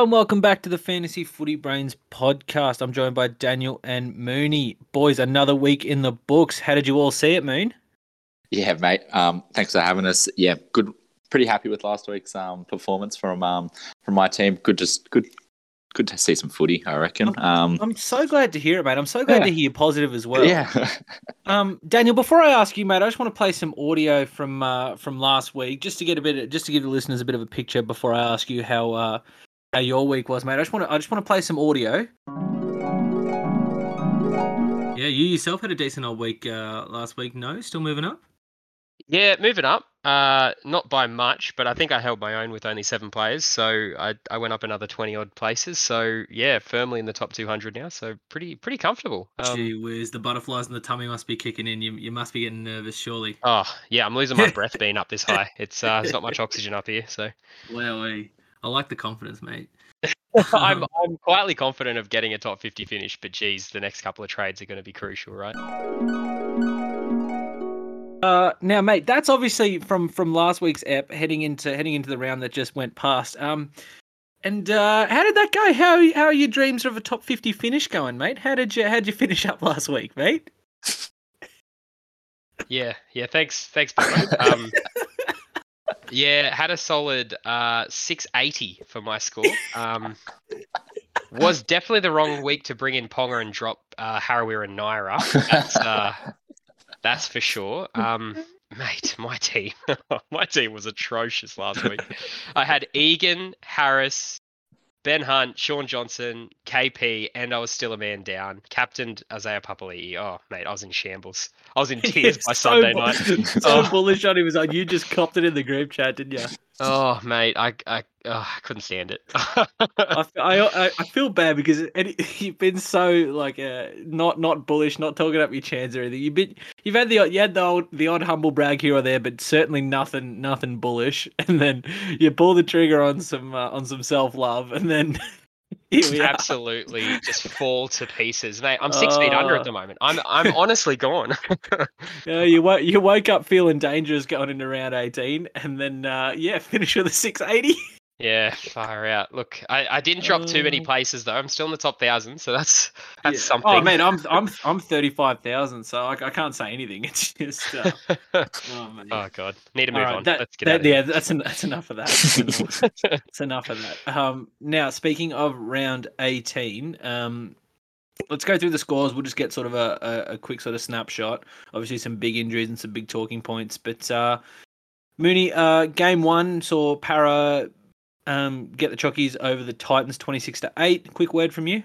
Hello and welcome back to the Fantasy Footy Brains podcast. I'm joined by Daniel and Mooney. Boys, another week in the books. How did you all see it, Moon? Yeah, mate. Um, thanks for having us. Yeah, good. Pretty happy with last week's um, performance from um, from my team. Good, just good, good to see some footy. I reckon. Um, I'm so glad to hear it, mate. I'm so glad Yeah. to hear you're positive as well. yeah, Um, Daniel, before I ask you, mate, I just want to play some audio from uh, from last week, just to get a bit, of, just to give the listeners a bit of a picture before I ask you how uh, how your week was, mate. I just want to, I just want to play some audio. Yeah, you yourself had a decent old week uh, last week. No, still moving up. Yeah, moving up. Uh, not by much, but I think I held my own with only seven players, so I I went up another twenty odd places. So yeah, firmly in the top two hundred now. So pretty pretty comfortable. Um, Gee whiz, the butterflies in the tummy must be kicking in. You, you must be getting nervous, surely. oh yeah, I'm losing my breath being up this high. It's uh, there's not much oxygen up here, so Well, I like the confidence, mate. I'm I'm quietly confident of getting a top fifty finish. But geez, the next couple of trades are going to be crucial, right? Uh, now, mate, that's obviously from from last week's app heading into heading into the round that just went past. Um, and uh, how did that go? How how are your dreams of a top fifty finish going, mate? How did you how did you finish up last week, mate? Yeah, yeah. Thanks, thanks, Billy. Um, yeah, had a solid uh 680 for my score. Um, was definitely the wrong week to bring in Ponga and drop uh, Harawira and Naira. That's uh, that's for sure. Um, mate, my team, my team was atrocious last week. I had Egan, Harris, Ben Hunt, Shaun Johnson, KP, and I was still a man down. Captained Isaiah Papali'i. Oh, mate, I was in shambles. I was in tears by So Sunday night. so Oh. bullish on him was like you just copped it in the group chat, didn't you? Oh, mate, I, I, oh, I couldn't stand it. I I feel bad because any, you've been so like uh, not not bullish, not talking up your chance or anything. You've been you've had the odd- you had the old, the odd humble brag here or there, but certainly nothing nothing bullish. And then you pull the trigger on some uh, on some self love, and then here we are. Absolutely, just fall to pieces, mate. I'm six feet under at the moment. I'm, I'm honestly gone. Yeah, you woke you woke up feeling dangerous going into round eighteen, and then uh, yeah, finish with a six eighty. Yeah, far out. Look, I, I didn't drop too many Oh. places though. I'm still in the top thousand, so that's that's Yeah. something. Oh man, I'm I'm I'm thirty five thousand, so I, I can't say anything. It's just uh, oh man. oh god, need to move All right, on. that- Let's get that- out of yeah, that's en- that's enough of that. That's enough, that's enough of that. Um, now speaking of round eighteen, um, let's go through the scores. We'll just get sort of a, a, a quick sort of snapshot. Obviously, some big injuries and some big talking points. But uh, Mooney, uh, game one saw Parra um, get the Chockies over the Titans, twenty six to eight. Quick word from you.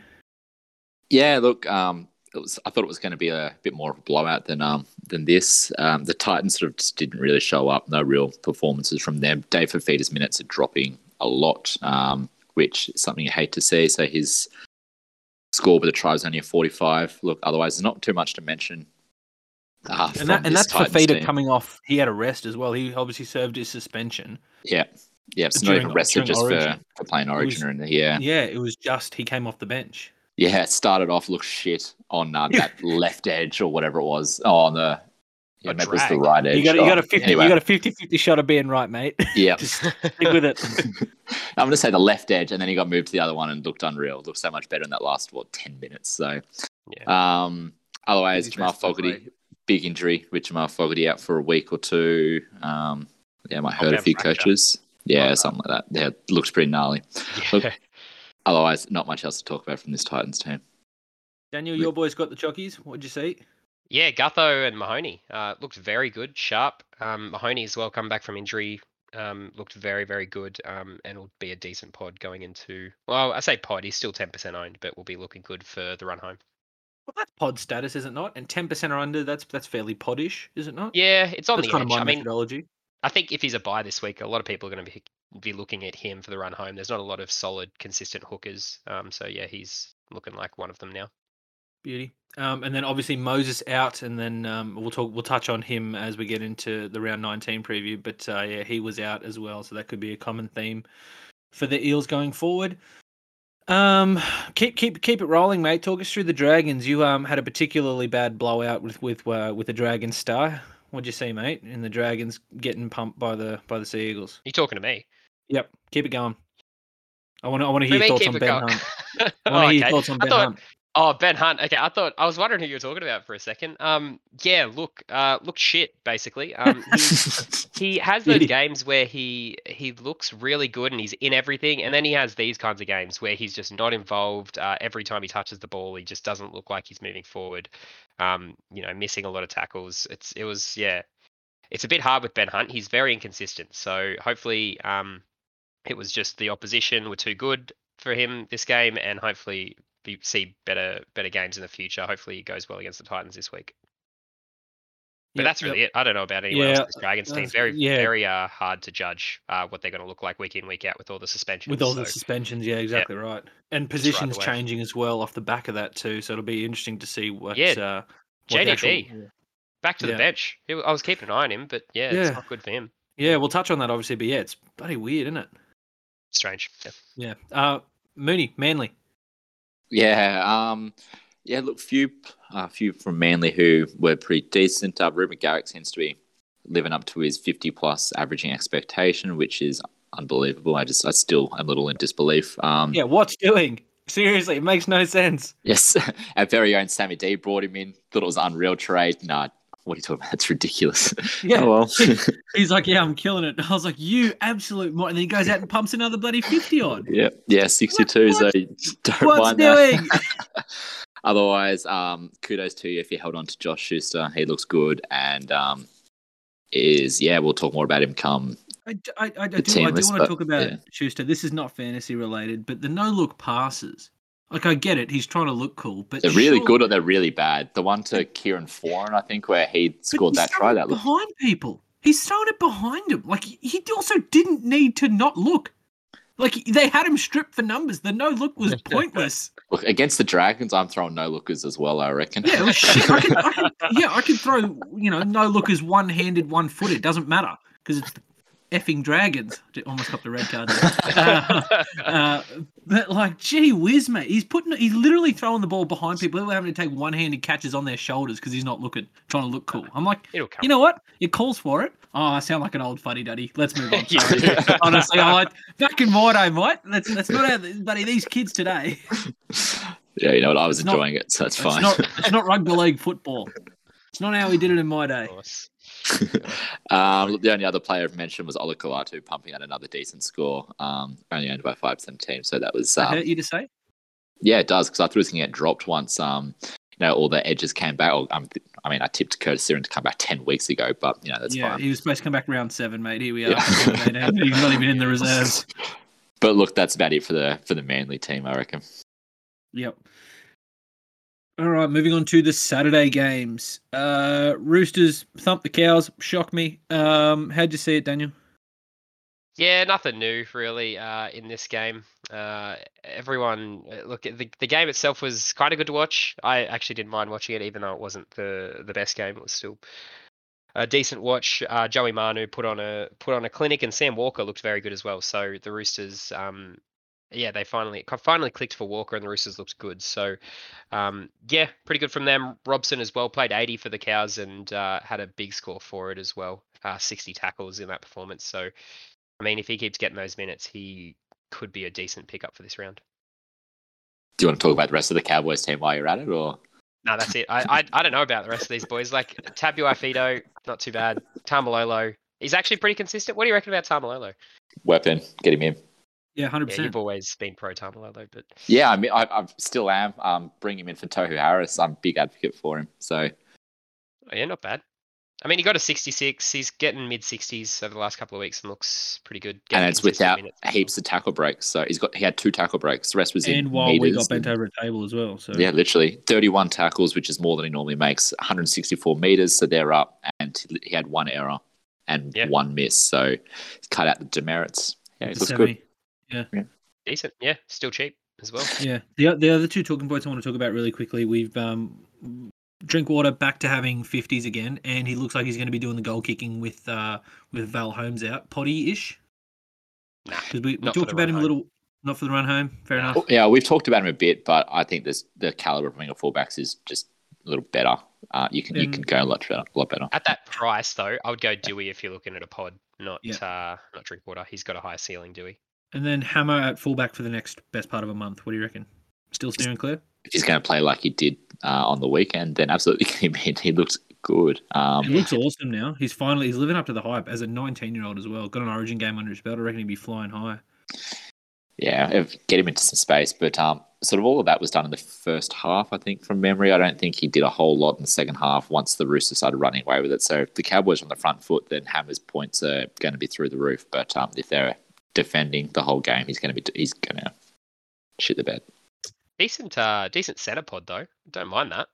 yeah. Look, um, it was. I thought it was going to be a bit more of a blowout than um than this. Um, the Titans sort of just didn't really show up. No real performances from them. Dave Fifita's minutes are dropping a lot, um, which is something you hate to see. So his score with the tribes only a 45. Look, otherwise, there's not too much to mention. Uh, And that and that's Titans Fifita team. coming off. He had a rest as well. He obviously served his suspension. Yeah, yeah. It's not even rested just for, for playing was- Origin or in the yeah. Yeah, it was just he came off the bench. Yeah, it started off looked shit on uh, that left edge or whatever it was. Oh, on the yeah, maybe it was the right edge. You got, you got a Oh, 50, anyway, you got a 50-50 shot of being right, mate. yeah. Just stick with it. I'm gonna say the left edge, and then he got moved to the other one and looked unreal. Looked so much better in that last what ten minutes. So, um, otherwise, Jamal Fogarty, big injury with Jamal Fogarty out for a week or two. Um, yeah, I heard a few fracture. coaches. Yeah, Oh, no. something like that. Yeah, looks pretty gnarly. yeah. Look, Otherwise, not much else to talk about from this Titans team. Daniel, your boys got the chockies. What'd you see? Yeah, Gutho and Mahoney uh, looked very good, sharp. Um, Mahoney as well, come back from injury, um, looked very, very good, um, and will be a decent pod going into. Well, I say pod, he's still ten percent owned, but will be looking good for the run home. Well, that's pod status, is it not? And ten percent or under, that's that's fairly podish, is it not? Yeah, it's on that's the kind edge. of my I mean, methodology. I think if he's a buy this week, a lot of people are going to be be looking at him for the run home. There's not a lot of solid, consistent hookers. Um, so yeah, he's looking like one of them now. Beauty. Um, and then obviously Moses out, and then um, we'll talk. We'll touch on him as we get into the round nineteen preview. But uh, yeah, he was out as well, so that could be a common theme for the Eels going forward. Um, keep keep keep it rolling, mate. Talk us through the Dragons. You um had a particularly bad blowout with with uh, with the Dragon Star. What'd you see, mate? And the Dragons getting pumped by the by the Sea Eagles. You talking to me? Yep, keep it going. I want to. I want to hear your thoughts on Ben Hunt. I want to hear your thoughts on Ben Hunt. Oh, Ben Hunt. Okay, I thought I was wondering who you were talking about for a second. Um, yeah, look, uh, look shit. Basically, um, he, he has those games where he he looks really good and he's in everything, and then he has these kinds of games where he's just not involved. Uh, every time he touches the ball, he just doesn't look like he's moving forward. Um, you know, missing a lot of tackles. It's it was yeah, it's a bit hard with Ben Hunt. He's very inconsistent. So hopefully, um, it was just the opposition were too good for him this game, and hopefully we see better better games in the future. Hopefully, he goes well against the Titans this week. But Yep, that's yep. really it. I don't know about anyone Yeah, else in this Dragons team. Very yeah. very uh, hard to judge uh, what they're going to look like week in week out with all the suspensions. With all the suspensions, yeah, exactly right. And positions away. changing as well off the back of that too. So it'll be interesting to see what. Yeah, uh, what JDB. actual- back to the bench. I was keeping an eye on him, but yeah, it's not good for him. yeah, we'll touch on that obviously, but yeah, it's bloody weird, isn't it? Strange. Yeah. Yeah. Uh, Mooney, Manly. Yeah, um, yeah. Look, few, a few from Manly who were pretty decent. Uh, Reuben Garrick seems to be living up to his fifty-plus averaging expectation, which is unbelievable. I just, I still am a little in disbelief. Um, Yeah, what's doing? Seriously, it makes no sense. Yes, our very own Sammy D brought him in. Thought it was unreal trade. Nah, what are you talking about? That's ridiculous. Yeah. Oh, well. He's like, yeah, I'm killing it. I was like, you absolute. Mo-. And then he goes out and pumps another bloody fifty on. yeah, yeah, sixty-two. What- So don't What's mind that. Otherwise, um, kudos to you if you held on to Josh Schuster. He looks good and um, is yeah. We'll talk more about him come. I, I, I, I do, I do list, want to but, talk about yeah. Schuster. This is not fantasy related, but the no look passes. Like I get it, he's trying to look cool, but They're really surely- good or they're really bad. The one to Kieran Foran, I think, where he but scored he's that try. That it looked behind people. He's throwing it behind him. Like he he also didn't need to not look. Like they had him stripped for numbers. The no look was pointless. look against the Dragons. I'm throwing no lookers as well. I reckon. Yeah, it shit. I could, I could, yeah, I could throw you know no lookers one handed, one footed. Doesn't matter because it's the effing dragons. Almost got the red card. Uh, uh, but like, gee whiz, mate, he's putting, he's literally throwing the ball behind people. They're having to take one-handed catches on their shoulders because he's not looking, trying to look cool. I'm like, you know what? It calls for it. Oh, I sound like an old fuddy duddy. Let's move on. Honestly, I like back in my day, mate. That's that's not how, buddy. These kids today. yeah, you know what? I was It's not- enjoying it, so that's It's fine. not. It's not rugby league football. It's not how we did it in my day. Of course. um, the only other player I've mentioned was Olakau'atu pumping out another decent score, um, only owned by 5% of the team. So that was, um, hurt you to say? yeah, it does, because I thought it was going to get dropped once, um, you know, all the edges came back. Or, um, I mean, I tipped Curtis Sironen to come back 10 weeks ago, but, you know, that's yeah, fine. he was supposed to come back round seven, mate. Here we are. Yeah. He's not even in the reserves. But look, that's about it for the for the Manly team, I reckon. Yep. All right, moving on to the Saturday games. Uh, Roosters thump the cows. Shock me. Um, how'd you see it, Daniel? Yeah, nothing new really uh, in this game. Uh, everyone, uh, look, the the game itself was kind of good to watch. I actually didn't mind watching it, even though it wasn't the the best game. It was still a decent watch. Uh, Joey Manu put on a put on a clinic, and Sam Walker looked very good as well. So the Roosters, um, yeah, they finally finally clicked for Walker, and the Roosters looked good. So um, yeah, pretty good from them. Robson as well played 80 for the Cows and uh, had a big score for it as well. Uh, 60 tackles in that performance. So I mean, if he keeps getting those minutes, he could be a decent pickup for this round. Do you want to talk about the rest of the Cowboys team while you're at it, or No, that's it. I, I I don't know about the rest of these boys. Like Tabuai-Fidow, not too bad. Taumalolo, he's actually pretty consistent. What do you reckon about Taumalolo? weapon? Get him in. Yeah, hundred Yeah, percent. you've always been pro Taumalolo, but Yeah, I mean, I, I still am. Um, bring him in for Tohu Harris. I'm a big advocate for him. So oh, yeah, not bad. I mean, he got a 66. He's getting mid 60s over the last couple of weeks and looks pretty good. and it's without minutes heaps of tackle breaks. So he's got he had two tackle breaks. The rest was in And while we got bent over a table as well. So Yeah, literally 31 tackles, which is more than he normally makes. 164 meters, so they're up, and he had one error and Yeah. one miss. So he's cut out the demerits. Yeah, it It's a looks semi. good. decent. Yeah, still cheap as well. Yeah. The the other two talking points I want to talk about really quickly. We've um, Drinkwater back to having fifties again, and he looks like he's going to be doing the goal kicking with uh with Val Holmes out, potty ish. Nah, Because we, we talked about run him a little, not for the run home. Fair Nah. enough. Yeah, we've talked about him a bit, but I think this the caliber of winger fullbacks is just a little better. Uh, you can you can go a lot better. A lot better. At that price, though, I would go Doueihi if you're looking at a pod, not Yeah. uh, not Drinkwater. He's got a higher ceiling, Doueihi. And then Hammer at fullback for the next best part of a month. What do you reckon? Still steering clear? If he's going to play like he did uh, on the weekend, then absolutely he looks good. Um, He looks awesome now. He's finally he's living up to the hype as a 19 year old as well. Got an Origin game under his belt. I reckon he'd be flying high. yeah, get him into some space. But um, sort of all of that was done in the first half, I think, from memory. I don't think he did a whole lot in the second half once the Roosters started running away with it. So if the Cowboys are on the front foot, then Hammer's points are going to be through the roof. But um, if they're defending the whole game, he's going to be he's going to shit the bed. Decent, uh, decent centre pod though. Don't mind that.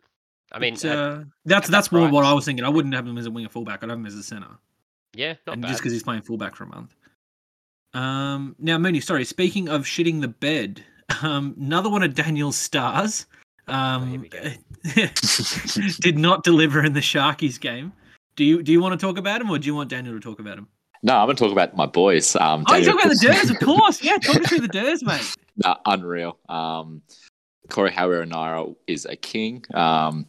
I mean, It's, at- uh, that's at that's that more what. I was thinking. I wouldn't have him as a winger fullback. I'd have him as a center. yeah, not and bad. just because he's playing fullback for a month. Um, now, Mooney, sorry. Speaking of shitting the bed, um, another one of Daniel's stars Oh, um, we go. did not deliver in the Sharkies game. Do you do you want to talk about him, or do you want Daniel to talk about him? No, I'm going to talk about my boys. Um, Oh, you talk about the Durs, of course. Yeah, talk us through the Durs, mate. Nah, unreal. Um, Corey Harawira is a king. Um,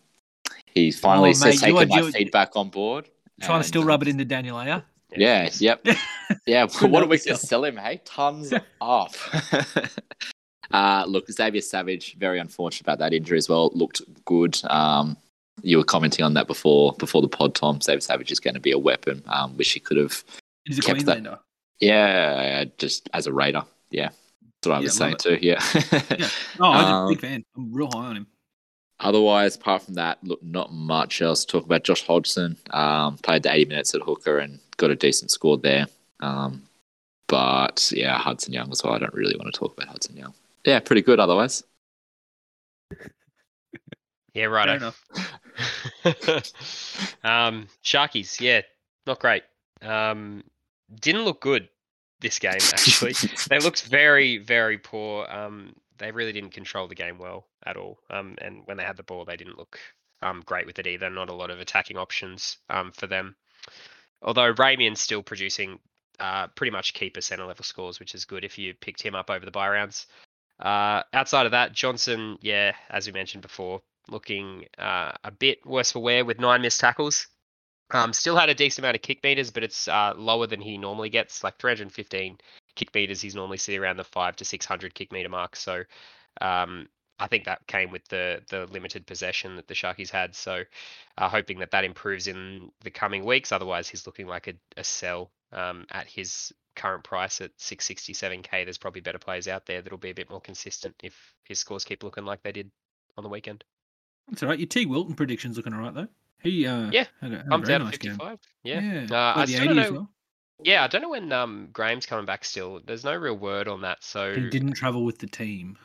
he finally Oh, says mate, taken are- my feedback on board. Trying to still um, rub it into Daniel, are you? Yeah, yes. yep. Yeah, what a week to sell him, hey? Tons off. uh, look, Xavier Savage, very unfortunate about that injury as well. Looked good. Um, you were commenting on that before before the pod, Tom. Xavier Savage is going to be a weapon. Um, wish he could have. He's a Kept that- Queenslander. Yeah, just as a Raider. Yeah, that's what I was love saying too. Yeah. Yeah. Oh, I'm a Um, big fan. I'm real high on him. Otherwise, apart from that, look, not much else to talk about. Josh Hodgson um, played the 80 minutes at hooker and got a decent score there. Um, but yeah, Hudson Young as well. I don't really want to talk about Hudson Young. Yeah, pretty good otherwise. Yeah, Fair right. enough. um, Sharkies, yeah, not great. Um, didn't look good this game actually. they looked very, very poor. Um, they really didn't control the game well at all. Um, and when they had the ball, they didn't look um, great with it either. Not a lot of attacking options um, for them. Although Ramien's still producing uh, pretty much keeper center level scores, which is good if you picked him up over the buy rounds. Uh, outside of that, Johnson, yeah, as we mentioned before, looking uh, a bit worse for wear with nine missed tackles. Um, still had a decent amount of kick meters, but it's uh, lower than he normally gets, like 315 kick meters. He's normally sitting around the five to 600 kick meter mark. So um, I think that came with the the limited possession that the Sharkies had. So uh, hoping that that improves in the coming weeks. Otherwise, he's looking like a, a sell um, at his current price at 667k. There's probably better players out there that'll be a bit more consistent if his scores keep looking like they did on the weekend. That's all right. Your T Wilton prediction's looking all right though. He uh, Yeah, had a, had Comes out nice game. 55. Yeah. Yeah, Uh, I still don't know. well. Yeah, I don't know when um Graham's coming back still. There's no real word on that. So He didn't travel with the team.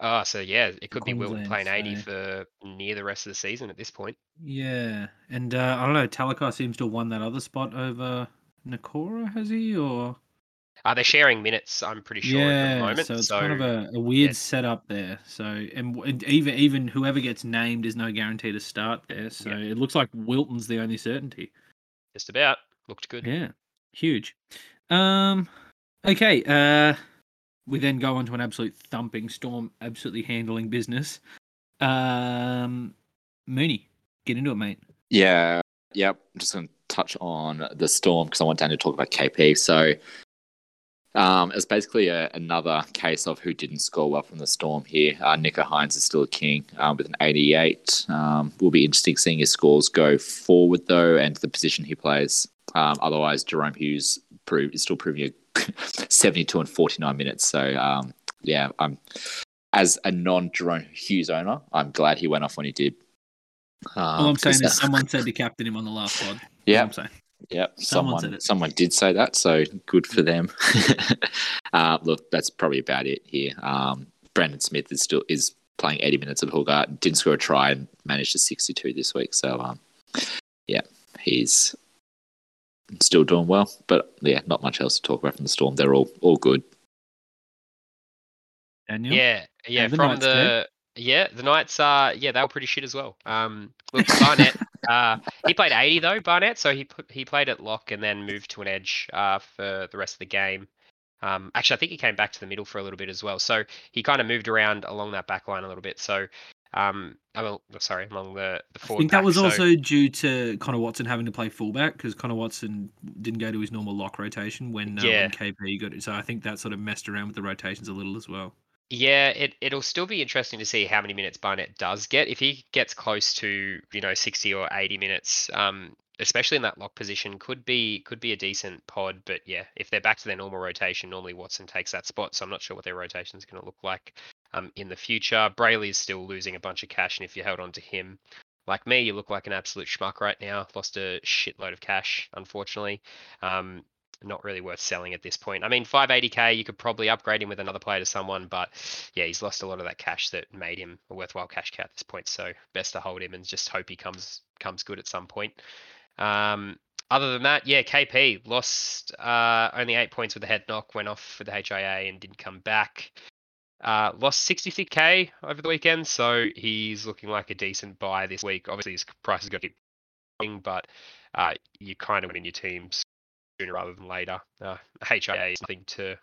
Ah, so yeah, it could be Wilton Queensland, playing 80 so- for near the rest of the season at this point. Yeah, and uh, I don't know. Talakai seems to have won that other spot over Nikora, has he? Or Are they sharing minutes? I'm pretty sure at the yeah, moment. so it's kind of a, a weird yeah. setup there. So and, and even even whoever gets named is no guarantee to start there. So Yeah. it looks like Wilton's the only certainty. just about looked good. Yeah, huge. Um, okay. Uh, we then go on to an absolute thumping storm, absolutely handling business. Um, Mooney, get into it, mate. Yeah, yep. I'm just going to touch on the storm because I want Dan to talk about KP. So um, it's basically a, another case of who didn't score well from the storm here. Uh, Nicho Hynes is still a king um, with an 88. Um, will be interesting seeing his scores go forward though, and the position he plays. Um, otherwise, Jahrome Hughes prove, is still proving a 72 and 49 minutes. So um, yeah, I'm as a non Jahrome Hughes owner, I'm glad he went off when he did. Um, All I'm saying 'cause is someone said to captain him on the last pod. Yeah, I'm saying. Yep, Someone someone someone, did say that, so good for them. uh, look, that's probably about it here. Um, Brandon Smith is still is playing 80 minutes of hooker, didn't score a try, and managed a 62 this week. So, um, yeah, he's still doing well. But yeah, not much else to talk about from the Storm. They're all all good. Daniel. Yeah, yeah. the from Knights, the yeah, the Knights. Uh, yeah, they were pretty shit as well. Um, look, Barnett. uh, he played 80 though, Barnett. So he put, he played at lock and then moved to an edge. Uh, for the rest of the game. Um, actually, I think he came back to the middle for a little bit as well. So he kind of moved around along that back line a little bit. So Um, I mean, sorry, along the the I think that was so- also due to Connor Watson having to play fullback because Connor Watson didn't go to his normal lock rotation when, uh, Yeah. when KP got it. So I think that sort of messed around with the rotations a little as well. Yeah, it it'll still be interesting to see how many minutes Barnett does get. If he gets close to you know sixty or eighty minutes, um, especially in that lock position, could be could be a decent pod. But yeah, if they're back to their normal rotation, normally Watson takes that spot. So I'm not sure what their rotation is going to look like um in the future. Brailey is still losing a bunch of cash, and if you held on to him, like me, you look like an absolute schmuck right now. Lost a shitload of cash, unfortunately. Um, not really worth selling at this point. I mean, 580k, you could probably upgrade him with another player to someone, but yeah, he's lost a lot of that cash that made him a worthwhile cash cow at this point. So best to hold him and just hope he comes comes good at some point. Um, other than that, yeah, KP lost uh, only eight points with the head knock, went off for the HIA and didn't come back. Uh, lost 66k over the weekend, so he's looking like a decent buy this week. Obviously, his price is going to keep going, but uh, you kind of win your teams sooner rather than later. Uh, HIA is nothing to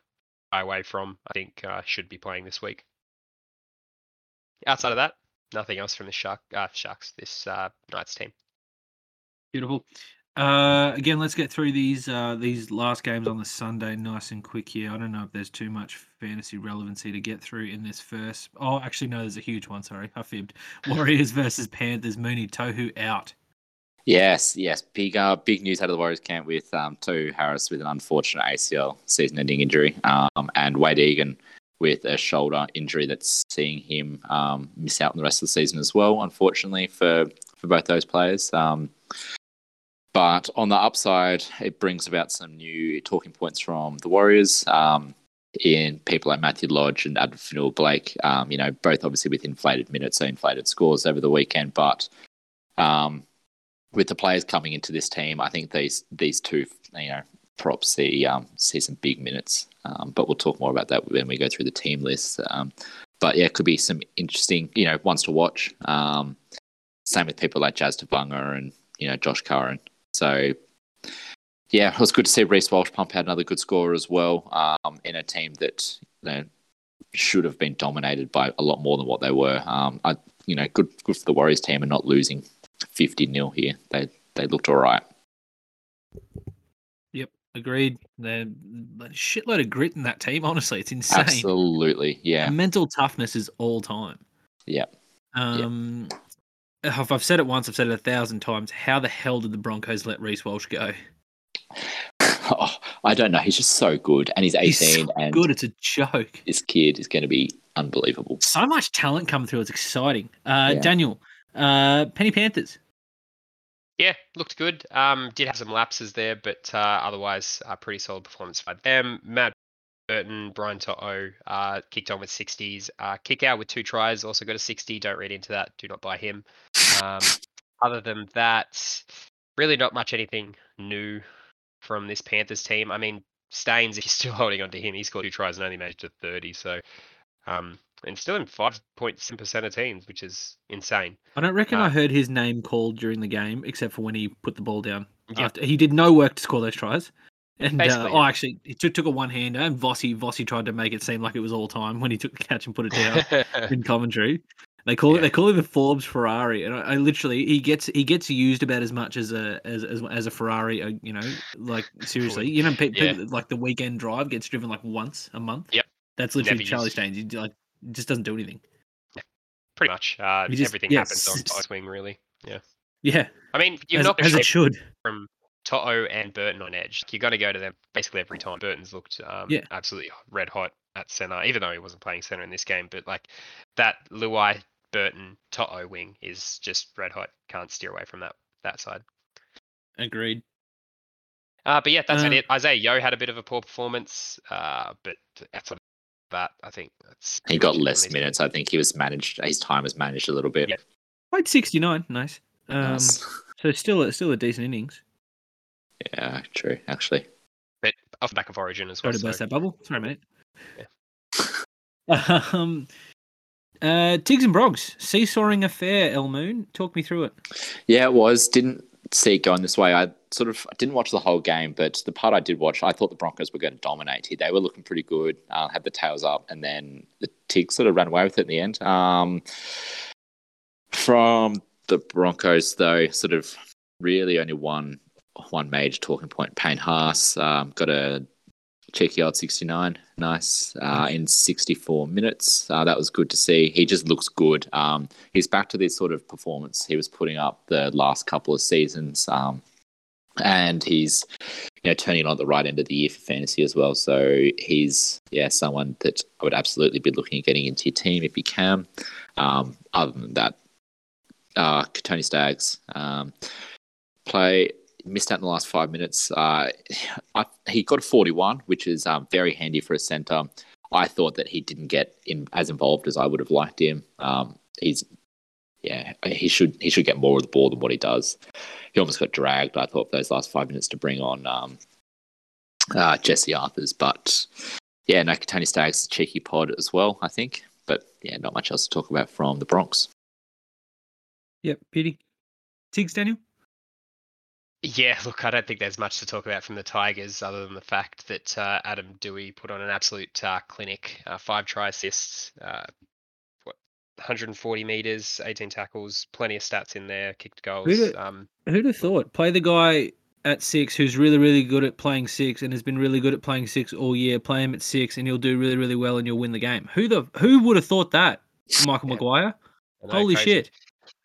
shy away from. I think uh, should be playing this week. Outside of that, nothing else from the Shark uh, Sharks this uh, Knights team. Beautiful. Uh, again, let's get through these uh, these last games on the Sunday nice and quick here. I don't know if there's too much fantasy relevancy to get through in this first. Oh, actually, no, there's a huge one. Sorry, I fibbed. Warriors versus Panthers. Mooney Tohu out. Yes, yes. Big uh, big news out of the Warriors camp with um, Tohu Harris with an unfortunate ACL season-ending injury, um, and Wade Egan with a shoulder injury that's seeing him um, miss out on the rest of the season as well. Unfortunately for for both those players. Um, but on the upside, it brings about some new talking points from the Warriors. Um, in people like Matthew Lodge and Addin Blake, um, you know, both obviously with inflated minutes, so inflated scores over the weekend, but um, with the players coming into this team, I think these these two, you know, props see um, see some big minutes. Um, but we'll talk more about that when we go through the team list. Um, but yeah, it could be some interesting, you know, ones to watch. Um, same with people like Jazz Tevaga and you know Josh Curran. So yeah, it was good to see Reece Walsh pump out another good score as well um, in a team that you know, should have been dominated by a lot more than what they were. Um, I, you know, good good for the Warriors team and not losing 50 nil here. They they looked all right. Yep, agreed. There's a shitload of grit in that team. Honestly, it's insane. Absolutely, yeah, Mental toughness is all time. yeah. Um, if I've said it once, I've said it a thousand times. How the hell did the Broncos let Reece Walsh go? Oh, I don't know. He's just so good, and he's He's 18, so and good. It's a joke. this kid is going to be unbelievable. So much talent coming through. It's exciting. Uh, Yeah. Daniel, uh, Penny Panthers. Yeah, looked good. Um, did have some lapses there, but uh, otherwise, a pretty solid performance by them. Matt Burton, Brian To'o uh, kicked on with 60s. Uh, Kikau with two tries, also got a 60. Don't read into that. Do not buy him. Um, other than that, really not much anything new from this Panthers team. I mean, Staines, if you're still holding on to him, he scored two tries and only managed to 30. So, um, and still in 5.7% of teams, which is insane. I don't reckon Uh, I heard his name called during the game, except for when he put the ball down. Yeah. After, he did no work to score those tries. And uh, oh, actually, he took, took a one hander, and Vossi Vossi tried to make it seem like it was all time when he took the catch and put it down. in commentary. They call it they call it the Forbes Ferrari, and I, I literally he gets he gets used about as much as a as as, as a Ferrari. uh, You know, like seriously, you know, pe- Yeah. people, like the weekend drive gets driven like once a month. Yep. that's literally Never Charlie. Staines. Like just doesn't do anything. Pretty much. Uh, just- everything yeah, happens on Ice Wing, really. Yeah. Yeah, I mean, you're as, not as it should. from To'o and Burton on edge. You're going to go to them basically every time. Burton's looked um, Yeah. absolutely red hot at center, even though he wasn't playing center in this game. But like that Luai Burton To'o wing is just red hot. Can't steer away from that that side. Agreed. Uh, but yeah, that's Uh, it. Isaiah Yeo had a bit of a poor performance, uh, but outside of that, I think that's He got much it from less these minutes. I think he was managed. His time was managed a little bit. Yeah. Played sixty nine. Nice. Um, Nice. so still still a decent innings. Yeah, true. Actually, But off the back of Origin as well. Sorry to burst so- that bubble. Sorry, mate. Um, uh, Tiggs and Brogs, seesawing affair. El Moon, talk me through it. yeah, it was. Didn't see it going this way. I sort of I didn't watch the whole game, but the part I did watch, I thought the Broncos were going to dominate here. They were looking pretty good. Uh, had the tails up, and then the Tig sort of ran away with it in the end. Um, From the Broncos, though, sort of really only one one major talking point. Payne Haas um, got a cheeky old 69, nice uh, in 64 minutes. Uh, that was good to see. He just looks good. Um, he's back to this sort of performance he was putting up the last couple of seasons. Um, and he's you know turning on at the right end of the year for fantasy as well. So he's yeah someone that I would absolutely be looking at getting into your team if you can. Um, other than that, uh, Tony Staggs um, play missed out in the last five minutes. Uh, I, he got a 41, which is um, very handy for a centre. I thought that he didn't get in as involved as I would have liked him. Um, he's yeah, he should he should get more of the ball than what he does. He almost got dragged. I thought for those last five minutes to bring on um, uh, Jesse Arthurs, but yeah, Staggs a cheeky pod as well. I think, but yeah, not much else to talk about from the Bronx. Yep, Petey. Tiggs, Daniel. Yeah, look, I don't think there's much to talk about from the Tigers other than the fact that uh, Adam Doueihi put on an absolute uh, clinic. Uh, five try assists, uh, what, 140 meters, 18 tackles, plenty of stats in there, kicked goals. Who'd, Um, who'd have thought? Play the guy at six who's really, really good at playing six and has been really good at playing six all year. Play him at six and he'll do really, really well and you'll win the game. Who the who would have thought that? Michael Yeah. Maguire. Know, Holy crazy. shit!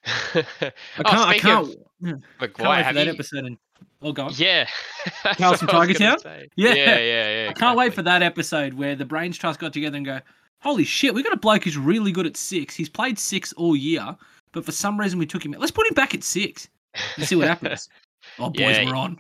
I I can't. I can't. Yeah, can't Maguire, wait for that you- episode. And oh god, Yeah. Carlson what I was Tiger Town? Yeah. Yeah, yeah, yeah. I can't wait for that episode where the Brains Trust got together and go, "Holy shit, we got a bloke who's really good at six. He's played six all year, but for some reason we took him. Out. Let's put him back at six and see what happens." Oh, boys, Yeah, we're on.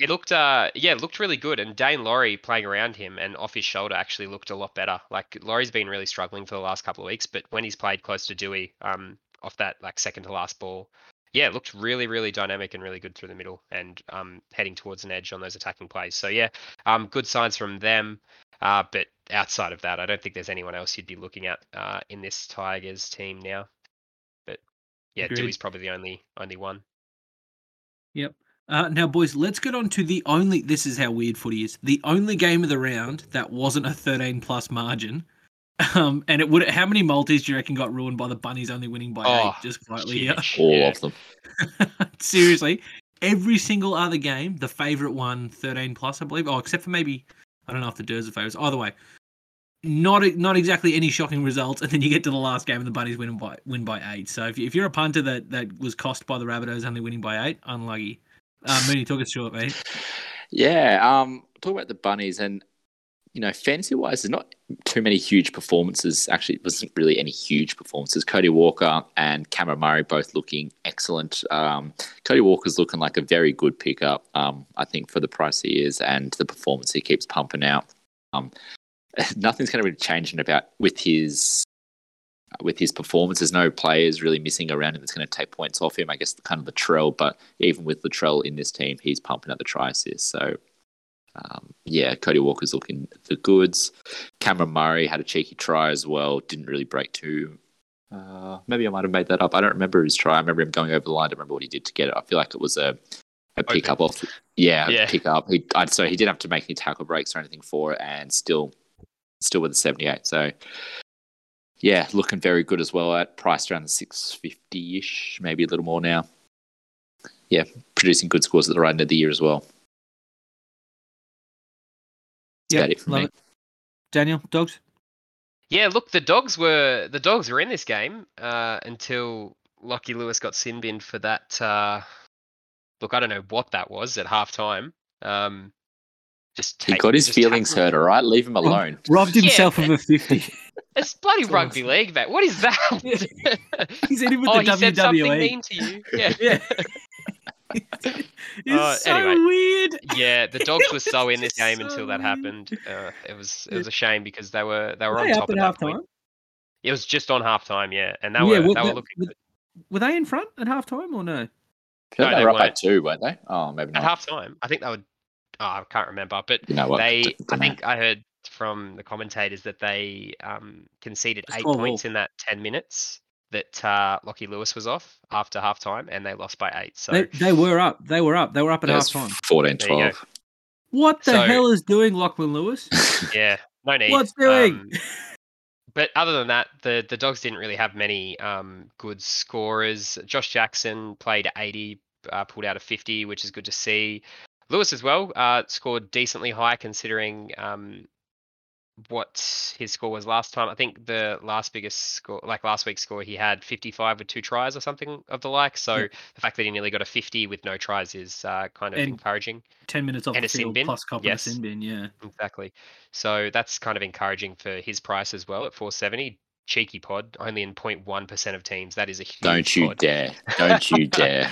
It looked, uh, yeah, it looked really good. And Daine Laurie playing around him and off his shoulder actually looked a lot better. Like Laurie's been really struggling for the last couple of weeks, but when he's played close to Doueihi, um, off that like second to last ball, yeah, it looked really, really dynamic and really good through the middle and um, heading towards an edge on those attacking plays. So yeah, um, good signs from them. Uh, but outside of that, I don't think there's anyone else you'd be looking at uh, in this Tigers team now. But yeah, Agreed. Doueihi's probably the only only one. Yep. Uh, now, boys, let's get on to the only. This is how weird footy is. The only game of the round that wasn't a 13 plus margin. Um, and it would. How many multis do you reckon got ruined by the bunnies only winning by Oh, eight? Just quietly here. Huge. All of them. Seriously, every single other game, the favorite one, 13 plus, I believe. Oh, except for maybe I don't know if the Durs are favorites. Either way, not not exactly any shocking results. And then you get to the last game and the Bunnies win by win by eight. So if, you, if you're a punter that that was cost by the Rabbitohs only winning by eight, unlucky. Uh, Mooney, talk us through it, mate. Yeah, um, talk about the bunnies and you know, fantasy wise, there's not too many huge performances. Actually, it wasn't really any huge performances. Cody Walker and Cameron Murray both looking excellent. Um, Cody Walker's looking like a very good pickup, um, I think, for the price he is and the performance he keeps pumping out. Um, nothing's going to be changing about with his with his performance. There's no players really missing around him that's going to take points off him. I guess kind of Latrell, but even with Latrell in this team, he's pumping out the try assists. So um, yeah, Cody Walker's looking the goods. Cameron Murray had a cheeky try as well. Didn't really break too. Uh, maybe I might have made that up. I don't remember his try. I remember him going over the line. I don't remember what he did to get it. I feel like it was a a pick up off. Yeah, Yeah. pick up. He, I, so he didn't have to make any tackle breaks or anything for it, and still, still with a seventy-eight. So yeah, looking very good as well. At priced around the six fifty ish, maybe a little more now. Yeah, producing good scores at the right end of the year as well. That's about it for love me. it. Daniel, dogs. Yeah, look, the dogs were the dogs were in this game uh, until Lockie Lewis got sin binned for that. Uh, look, I don't know what that was at half time. Um, just He got his just feelings hurt, all right? Leave him alone. Robbed himself but- of a 50. It's bloody That's rugby awesome. league, mate. What is that? He's in with oh, the he said something WWE. mean to you. Yeah. Yeah. it's Uh, so anyway. weird. Yeah, the dogs were so in this game so until that weird. happened. Uh, it was it was a shame because they were they were Were on they top of at that half point. time? It was just on half time, yeah, and they Yeah, were well, they were looking but- good. Were they in front at half time or no? I feel like No, they they were up by weren't. two, weren't they? Oh, maybe at not. half time. I think they would. Oh, I can't remember, but you know what? they. D- I dunno. think I heard from the commentators that they um, conceded Just eight points all. in that ten minutes that uh, Lockie Lewis was off after half time, and they lost by eight. So They, they were up. They were up. They were up at Yeah, half time. 14 There you go. 12. What the So- hell is doing Lachlan Lewis? yeah, no need. What's doing? Um, but other than that, the the Dogs didn't really have many um, good scorers. Josh Jackson played 80, uh, pulled out a 50, which is good to see. Lewis as well uh, scored decently high considering um, what his score was last time. I think the last biggest score, like last week's score, he had 55 with two tries or something of the like. So Yeah. the fact that he nearly got a 50 with no tries is uh, kind of And- encouraging. Ten minutes off And the a sin field bin? plus cop Yes. a sin bin. Yeah. Exactly. So that's kind of encouraging for his price as well at 470. Cheeky pod, only in 0.1% of teams. That is a huge Don't you pod. dare! Don't you dare!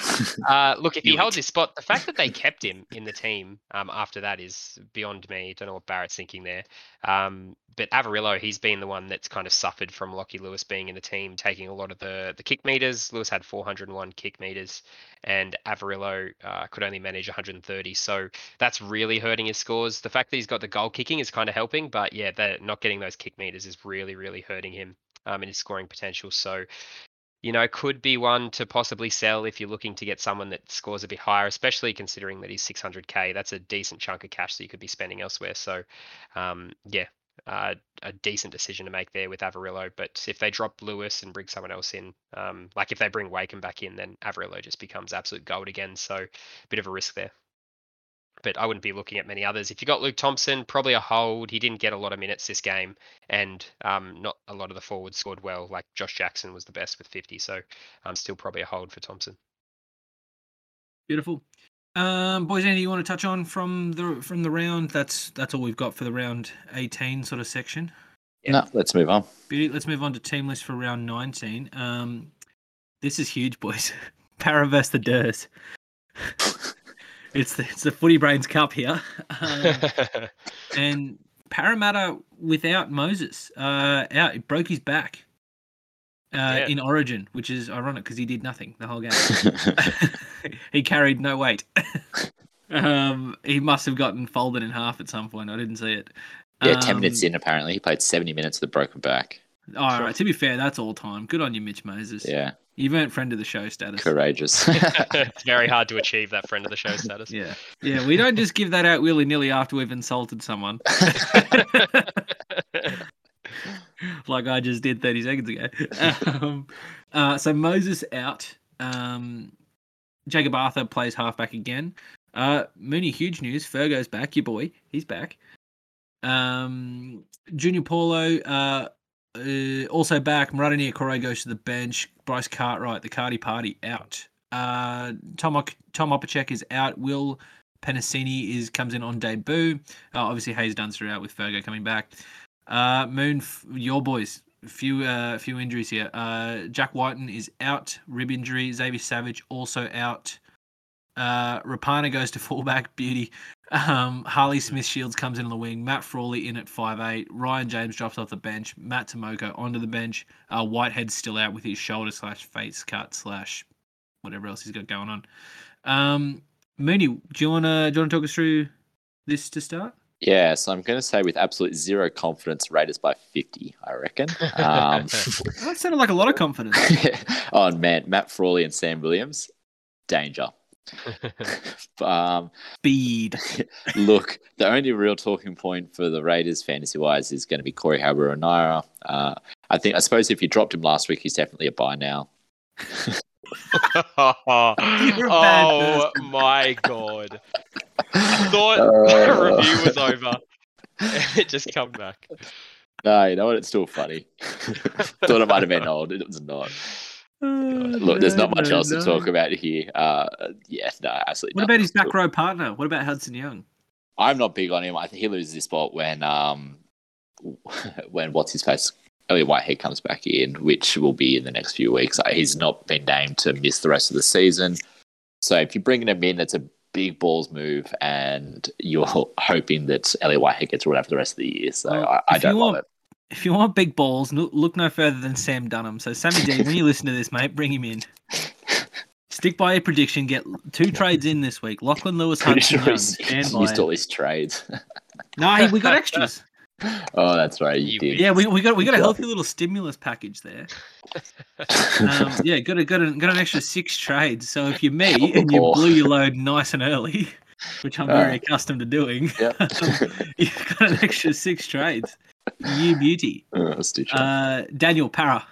Uh, look, if he holds his spot, the fact that they kept him in the team um, after that is beyond me. Don't know what Barrett's thinking there. Um, but Averillo, he's been the one that's kind of suffered from Lockie Lewis being in the team, taking a lot of the the kick meters. Lewis had 401 kick meters, and Averillo uh, could only manage 130. So that's really hurting his scores. The fact that he's got the goal kicking is kind of helping, but yeah, they're not getting those kick meters is really, really hurting him um, in his scoring potential. So you know, could be one to possibly sell if you're looking to get someone that scores a bit higher, especially considering that he's 600k. That's a decent chunk of cash that you could be spending elsewhere. So, um, yeah, uh, a decent decision to make there with Averillo. But if they drop Lewis and bring someone else in, um, like if they bring Wakem back in, then Averillo just becomes absolute gold again. So, a bit of a risk there. But I wouldn't be looking at many others. If you got Luke Thompson, probably a hold. He didn't get a lot of minutes this game, and um, not a lot of the forwards scored well. Like Josh Jackson was the best with 50, so um, still probably a hold for Thompson. Beautiful. Um, boys, anything you want to touch on from the from the round? That's that's all we've got for the round eighteen sort of section. no, let's move on. Beauty. Let's move on to team list for round nineteen. Um, this is huge, boys. Parra versus the Durs. it's the it's the Footy Brains Cup here, um, and Parramatta without Moses uh, out. It broke his back uh, in Origin, which is ironic because he did nothing the whole game. he carried no weight. um, he must have gotten folded in half at some point. I didn't see it. yeah, ten minutes Um, in apparently he played seventy minutes with a broken back. All right. To be fair, that's all time. Good on you, Mitch Moses. Yeah, You've earned friend of the show status. courageous. it's very hard to achieve that friend of the show status. Yeah. Yeah. We don't just give that out willy nilly after we've insulted someone, like I just did 30 seconds ago. Um, uh, so Moses out. Um, Jacob Arthur plays halfback again. Uh, Mooney, huge news. Fergo's back. Your boy, he's back. Um, Junior Paulo, uh, uh, also back. Marata Niukore goes to the bench. Bryce Cartwright, the Cardi Party, out. Uh, Tom Tom Opacic is out. Will Penisini is comes in on debut. Uh, obviously Haze Dunster out with Fergo coming back. Uh, Moon, your boys, few uh, few injuries here. Uh, Jack Wighton is out, rib injury. Xavier Savage also out. Uh, Rapana goes to fullback. Beauty. Um, Harley Smith Shields comes in on the wing. Matt Frawley in at five eight. Ryan James drops off the bench. Matt Timoko onto the bench. Uh, Whitehead's still out with his shoulder slash face cut slash whatever else he's got going on. Um, Mooney, do you wanna do you wanna talk us through this to start? yeah, so I'm going to say with absolute zero confidence, Raiders by fifty. I reckon. Um, That sounded like a lot of confidence. oh man, Matt Frawley and Sam Williams, danger. um, Speed. look, the only real talking point for the Raiders fantasy wise is going to be Corey Harbour and Naira. Uh, I think, I suppose if you dropped him last week, he's definitely a buy now. You're a bad oh my god! I thought Uh. the review was over. it just come back. No, you know what? It's still funny. Thought it might have been old. It was not. Look, there's not much else to talk about here. Uh, yeah, no, absolutely. What nothing about his back row partner? What about Hudson Young? I'm not big on him. I think he loses his spot when um when what's his face Elliot Whitehead comes back in, which will be in the next few weeks. Uh, He's not been named to miss the rest of the season. So if you're bringing him in, it's a big balls move, and you're hoping that Elliot Whitehead gets ruled out for the rest of the year. So Well, I, I don't love it. If you want big balls, look no further than Sam Dunham. So Sammy D, when you listen to this, mate, bring him in. Stick by your prediction. Get two trades in this week. Lachlan Lewis, Pretty Hudson sure he's, Stand he's used it. all his trades. No, he- we got extras. oh, that's right. You You did. Yeah, we, we got we got a healthy little stimulus package there. Um, yeah, got a, got a, got an extra six trades. So if you're me and you Oh. blew your load nice and early, which I'm very Uh, accustomed to doing, Yep. you've got an extra six trades. you beauty. Uh, Uh, Daniel Parra.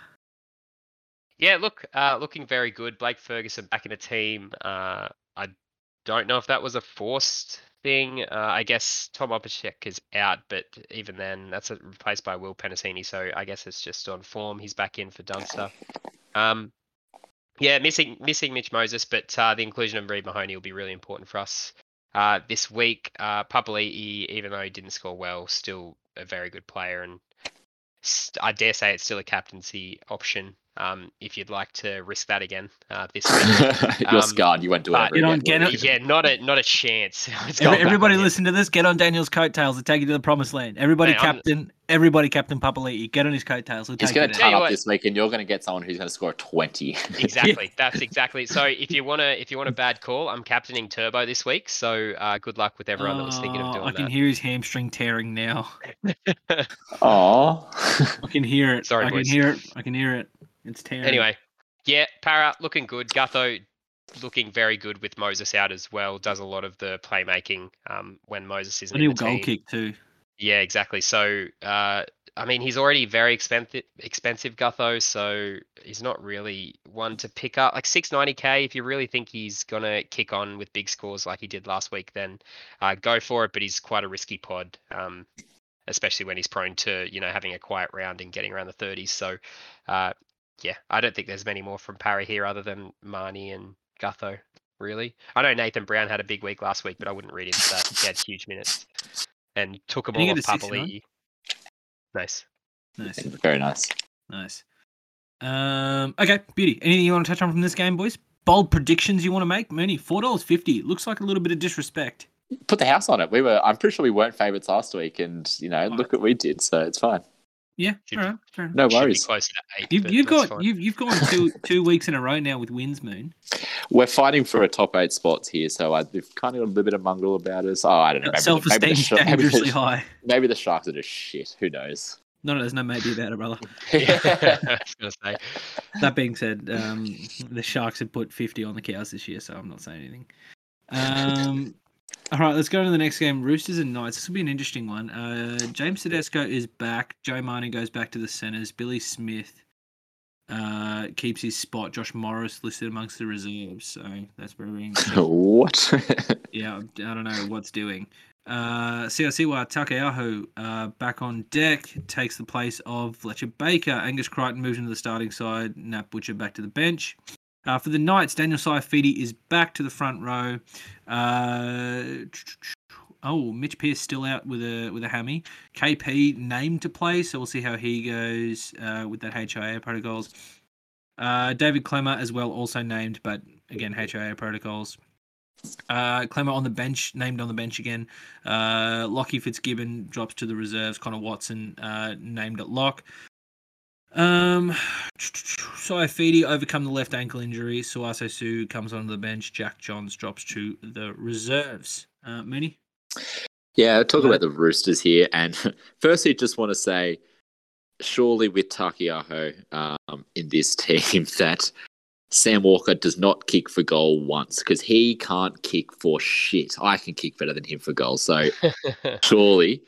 Yeah, look, uh, looking very good. Blake Ferguson back in the team. Uh, I don't know if that was a forced thing. Uh, I guess Tom Opacic is out, but even then, that's a, replaced by Will Penisini. So I guess it's just on form. He's back in for Dunster. Um, yeah, missing missing Mitch Moses, but uh, the inclusion of Reed Mahoney will be really important for us uh, this week. Uh, Papali'i, even though he didn't score well, still a very good player, and st- I dare say it's still a captaincy option. Um, if you'd like to risk that again uh, this week. You're um, scarred. You won't do it You know, again. get it- yeah, not a not a chance. Every- everybody listen to this. Get on Daniel's coattails. He'll take you to the promised land. Everybody Man, I'm- captain. Everybody captain Papali'i. Get on his coattails. He'll He's take going to turn up what. this week, and you're going to get someone who's going to score 20. Exactly. That's exactly. So if you wanna if you want a bad call, I'm captaining Turbo this week. So uh, good luck with everyone that was thinking of Oh, doing I can that. hear his hamstring tearing now. Oh, I can hear it. Sorry, I can hear it. I can hear it. It's tearing. Anyway, yeah, Parra looking good. Gutho looking very good with Moses out as well. Does a lot of the playmaking um, when Moses isn't and in he'll goal team. kick too. Yeah, exactly. So, uh, I mean, he's already very expensive, expensive Gutho. So he's not really one to pick up. Like 690k, if you really think he's gonna kick on with big scores like he did last week, then uh, go for it. But he's quite a risky pod, um, especially when he's prone to you know having a quiet round and getting around the 30s. So, uh, yeah, I don't think there's many more from Parry here other than Marnie and Gutho. Really, I know Nathan Brown had a big week last week, but I wouldn't read into that. He had huge minutes and took them Did all get off a 69? Papali'i. Nice. Nice, Very nice. nice. Um, okay, beauty. Anything you want to touch on from this game, boys? Bold predictions you want to make? Mooney, four dollars fifty. Looks like a little bit of disrespect. Put the house on it. We were. I'm pretty sure we weren't favourites last week, and you know, look what we did. So it's fine. Yeah, Should all fair enough. No Should be worries. closer to eight. You've, you've that's got fine. you've you've gone two two weeks in a row now with wins, Moon. We're fighting for a top eight spots here, so I, we've kind of got a little bit of mongrel about us. Oh, I don't know. Maybe, the- Self maybe, the, esteem Shark- maybe, dangerously the, high. maybe the Sharks are just shit. Who knows? No, no, there's no maybe about it, brother. I was gonna say. That being said, um, the Sharks have put 50 on the cows this year, so I'm not saying anything. Um, all right, let's go to the next game. Roosters and Knights. This will be an interesting one. Uh, James Tedesco is back. Joe Manu goes back to the centres. Billy Smith uh, keeps his spot. Josh Morris listed amongst the reserves, so that's very interesting. what? Yeah, I don't know what's doing. Uh, Siwa Taukeiaho uh, back on deck takes the place of Fletcher Baker. Angus Crichton moves into the starting side. Nat Butcher back to the bench. Uh, for the Knights, Daniel Saifiti is back to the front row. Uh, oh, Mitch Pearce still out with a with a hammy. KP named to play, so we'll see how he goes uh, with that HIA protocols. Uh, David Klemmer as well, also named, but again HIA protocols. Uh, Klemmer on the bench, named on the bench again. Uh, Lockie Fitzgibbon drops to the reserves. Connor Watson uh, named at lock. Um, Saifiti overcome the left ankle injury. Sauaso Sue comes onto the bench. Jack Johns drops to the reserves. Uh, Mooney? Yeah, talk about the Roosters here. And firstly, just want to say, surely with Taukeiaho um, in this team, that Sam Walker does not kick for goal once because he can't kick for shit. I can kick better than him for goal. So surely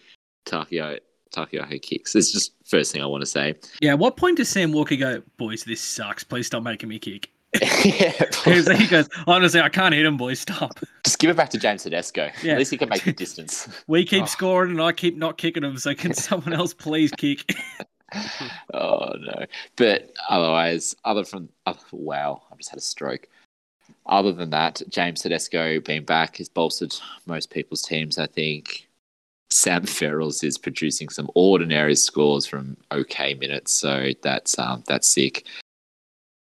Taukeiaho, Taukeiaho kicks. It's just first thing I want to say. Yeah, at what point does Sam Walker go, boys, this sucks. Please stop making me kick? yeah, he goes, honestly, I can't hit him, boys. Stop. just give it back to James Tedesco. Yeah. At least he can make the distance. We keep Oh. scoring and I keep not kicking him. So can someone else please kick? oh no! But otherwise, other from oh, wow, I just had a stroke. Other than that, James Tedesco being back has bolstered most people's teams. I think Sam Verrills is producing some ordinary scores from okay minutes, so that's um, that's sick.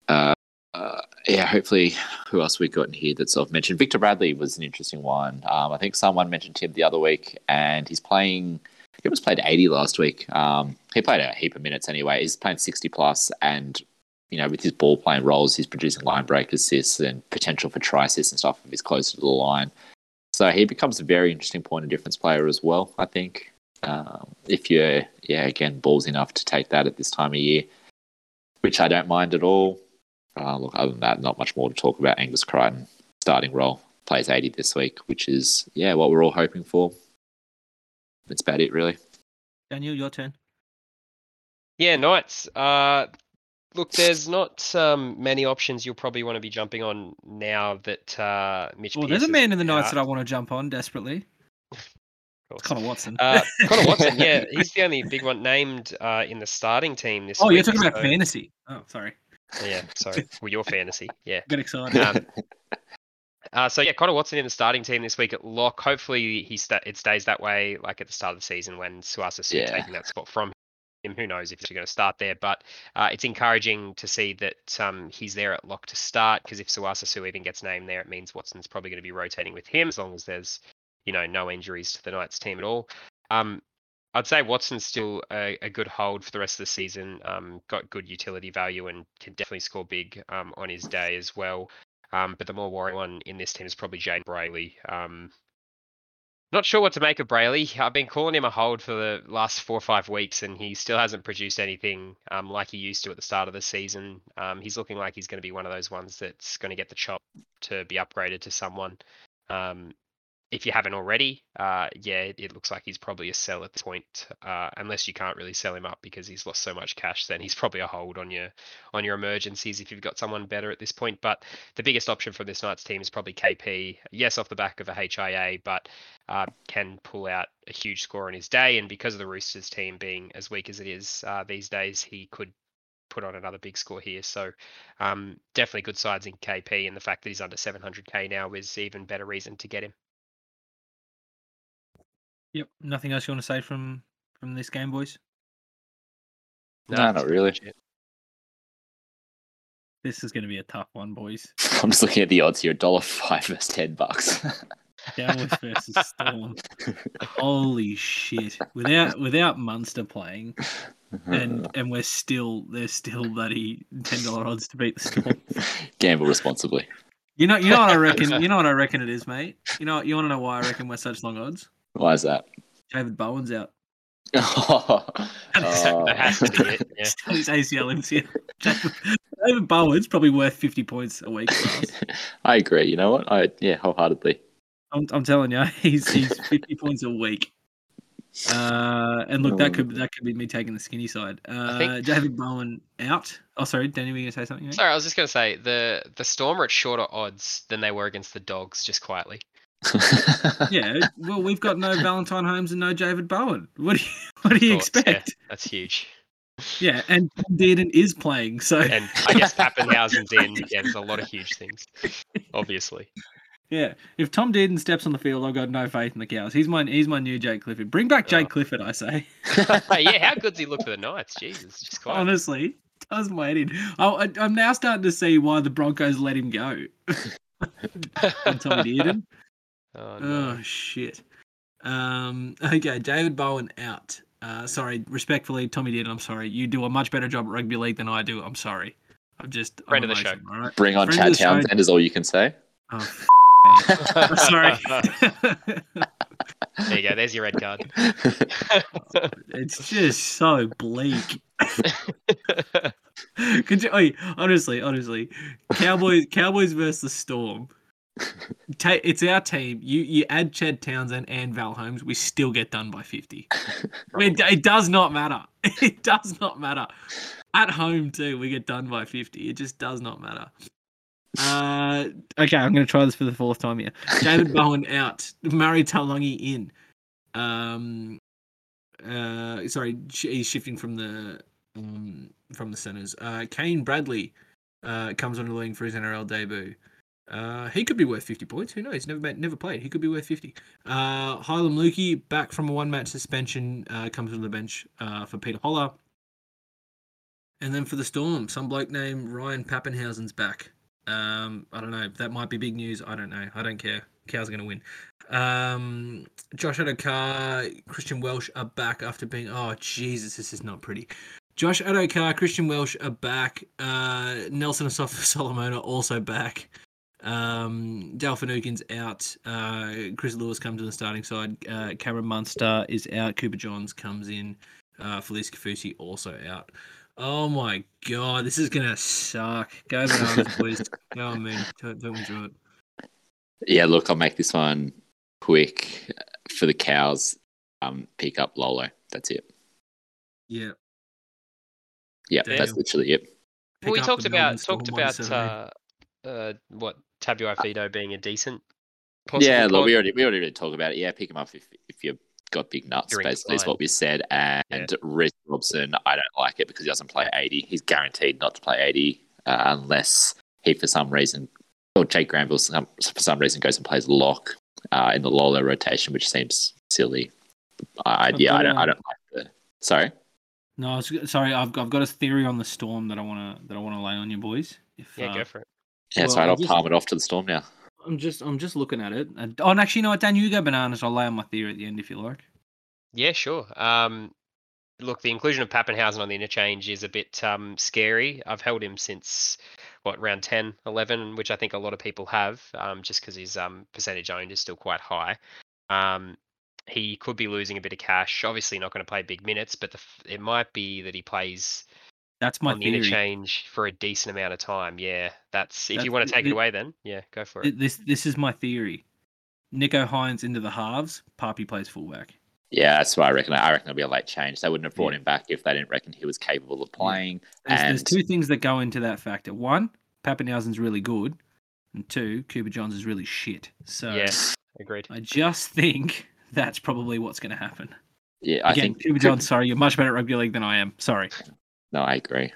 Uh, uh, yeah, hopefully, who else we got in here that's I've mentioned? Victor Radley was an interesting one. Um, I think someone mentioned him the other week, and he's playing. He was played 80 last week. Um, he played a heap of minutes anyway. He's playing 60 plus, and you know, with his ball playing roles, he's producing line break assists and potential for try assists and stuff if he's closer to the line. So he becomes a very interesting point of difference player as well. I think um, if you're, yeah, again, balls enough to take that at this time of year, which I don't mind at all. Uh, look, other than that, not much more to talk about. Angus Crichton starting role plays 80 this week, which is yeah what we're all hoping for. That's about it, really. Daniel, your turn. Yeah, Knights. Uh, look, there's not um, many options you'll probably want to be jumping on now that uh, Mitch. Well, Pearce there's a man in the Knights that I want to jump on desperately. Of course. Connor Watson. Uh, Connor Watson, yeah, he's the only big one named uh, in the starting team this oh, week. you're talking about fantasy. Oh, sorry. Yeah, sorry. Well, your fantasy, yeah. Got excited. Um, uh, so yeah, Connor Watson in the starting team this week at lock. Hopefully, he sta- it stays that way, like at the start of the season when Sauaso Sue Yeah. taking that spot from him. Who knows if he's going to start there? But uh, it's encouraging to see that um, he's there at lock to start. Because if Sauaso Sue even gets named there, it means Watson's probably going to be rotating with him as long as there's you know no injuries to the Knights team at all. Um, I'd say Watson's still a, a good hold for the rest of the season. Um, got good utility value and can definitely score big um, on his day as well. Um, but the more worrying one in this team is probably Jane Brailey. Not sure what to make of Brailey. I've been calling him a hold for the last four or five weeks, and he still hasn't produced anything um, like he used to at the start of the season. Um, he's looking like he's going to be one of those ones that's going to get the chop to be upgraded to someone. Um, if you haven't already, uh, yeah, it, it looks like he's probably a sell at this point. Uh, unless you can't really sell him up because he's lost so much cash, then he's probably a hold on your on your emergencies if you've got someone better at this point. But the biggest option for this Knights team is probably KP. Yes, off the back of a HIA, but uh, can pull out a huge score on his day. And because of the Roosters team being as weak as it is uh, these days, he could put on another big score here. So um, definitely good sides in KP, and the fact that he's under 700k now is even better reason to get him. Yep. Nothing else you want to say from from this game, boys? No, that's not really. This is going to be a tough one, boys. I'm just looking at the odds here. Dollar five versus ten bucks. Cowboys versus Storm. Holy shit! Without without Munster playing, and and we're still there's still bloody ten dollar odds to beat the Storm. Gamble responsibly. You know you know what I reckon. You know what I reckon it is, mate. You know you want to know why I reckon we're such long odds? Why is that? David Bowen's out. Oh, That has to be it. Yeah. Still his ACL MCL. David, David Bowen's probably worth fifty points a week. I agree. You know what? I yeah, wholeheartedly. I'm, I'm telling you, he's he's 50 points a week. Uh, and look, that could that could be me taking the skinny side. Uh, think- David Bowen out. Oh, sorry, Danny, were you gonna say something? Mate? Sorry, I was just going to say the the Storm are at shorter odds than they were against the Dogs, just quietly. Yeah, well, we've got no Valentine Holmes and no David Bowen. What do you what do you course, yeah, expect? that's huge. Yeah, and Dearden is playing, so And I guess Papenhuyzen's in. Yeah, there's a lot of huge things, obviously. yeah, if Tom Dearden steps on the field, I've got no faith in the cows. He's my he's my new Jake Clifford. Bring back Jake Oh. Clifford, I say. yeah, how good's he look for the Knights? Jesus, just quite. Honestly, does wait in. Oh, I, I'm now starting to see why the Broncos let him go. Tommy Dearden. Oh, no. Oh shit. Um. Okay, David Bowen out. Uh, sorry, respectfully, Tommy Dearden. I'm sorry. You do a much better job at rugby league than I do. I'm sorry. I'm just I'm Friend of the show. emotional, All right. Bring on Friend Chad the show. Townsend is all you can say. Oh, f- sorry. There you go. There's your red card. it's just so bleak. Could you, oi, honestly, honestly, Cowboys, Cowboys versus the Storm. It's our team. You you add Chad Townsend and Val Holmes, we still get done by fifty. I mean, it does not matter. It does not matter. At home too, we get done by fifty. It just does not matter. Uh, okay, I'm going to try this for the fourth time here. David Bowen out. Murray Taulagi in. Um, uh, sorry, he's shifting from the um, from the centers. Uh, Kane Bradley uh, comes on the wing for his NRL debut. Uh, he could be worth 50 points. Who knows? Never never played. He could be worth 50. Uh, Heilum Luki back from a one match suspension uh, comes on the bench uh, for Peter Hola. And then for the Storm, some bloke named Ryan Papenhuyzen's back. Um, I don't know. That might be big news. I don't know. I don't care. Cows are going to win. Um, Josh Addo-Carr, Christian Welch are back after being. Oh Jesus, this is not pretty. Josh Addo-Carr, Christian Welch are back. Uh, Nelson Asafa are also back. Um, Dal Finucane's out. Uh, Chris Lewis comes to the starting side. Uh, Cameron Munster is out. Cooper Johns comes in. Uh, Felise Kaufusi also out. Oh my god, this is gonna suck. Go bananas, boys. Go on, man. Don't, don't enjoy it. Yeah, look, I'll make this one quick for the cows. Um, pick up Lolo. That's it. Yeah. Yeah, Damn. that's literally it. Well, we talked about talked about uh, uh, what Tabuai-Fidow being a decent. possible Yeah, look, we already we already talked about it. Yeah, pick him up if if you've got big nuts. You're basically, is what we said. And Reece Robson, I don't like it because he doesn't play eighty. He's guaranteed not to play eighty uh, unless he, for some reason, or Jake Granville, some, for some reason, goes and plays lock uh, in the Lola rotation, which seems silly. I I've yeah, I don't, I um, don't like the. Sorry. No, sorry, I've, I've got a theory on the storm that I want to that I want to lay on you boys. If, Yeah, uh, go for it. Yeah, Well, sorry, I I'll just- palm it off to the storm now. I'm just I'm just looking at it. And, oh, and actually, you know what, Dan, you go bananas. I'll lay on my theory at the end if you like. Yeah, sure. Um, look, the inclusion of Papenhuyzen on the interchange is a bit um, scary. I've held him since what round 10, 11, which I think a lot of people have, um, just because his um, percentage owned is still quite high. Um, he could be losing a bit of cash. Obviously, not going to play big minutes, but the, it might be that he plays That's my on theory. interchange for a decent amount of time. Yeah, that's if That's- you want to take it- it away, then yeah, go for it. This this is my theory. Nicho Hynes into the halves. Papi plays fullback. Yeah, that's why I reckon. I reckon it'll be a late change. They wouldn't have brought Yeah. him back if they didn't reckon he was capable of playing. There's, there's two things that go into that factor. One, Papenhuyzen's really good, and two, Cooper Johns is really shit. So yeah, agreed. I just think that's probably what's going to happen. Yeah, I Again, think Cooper Johns, sorry, you're much better at rugby league than I am. Sorry. No, I agree.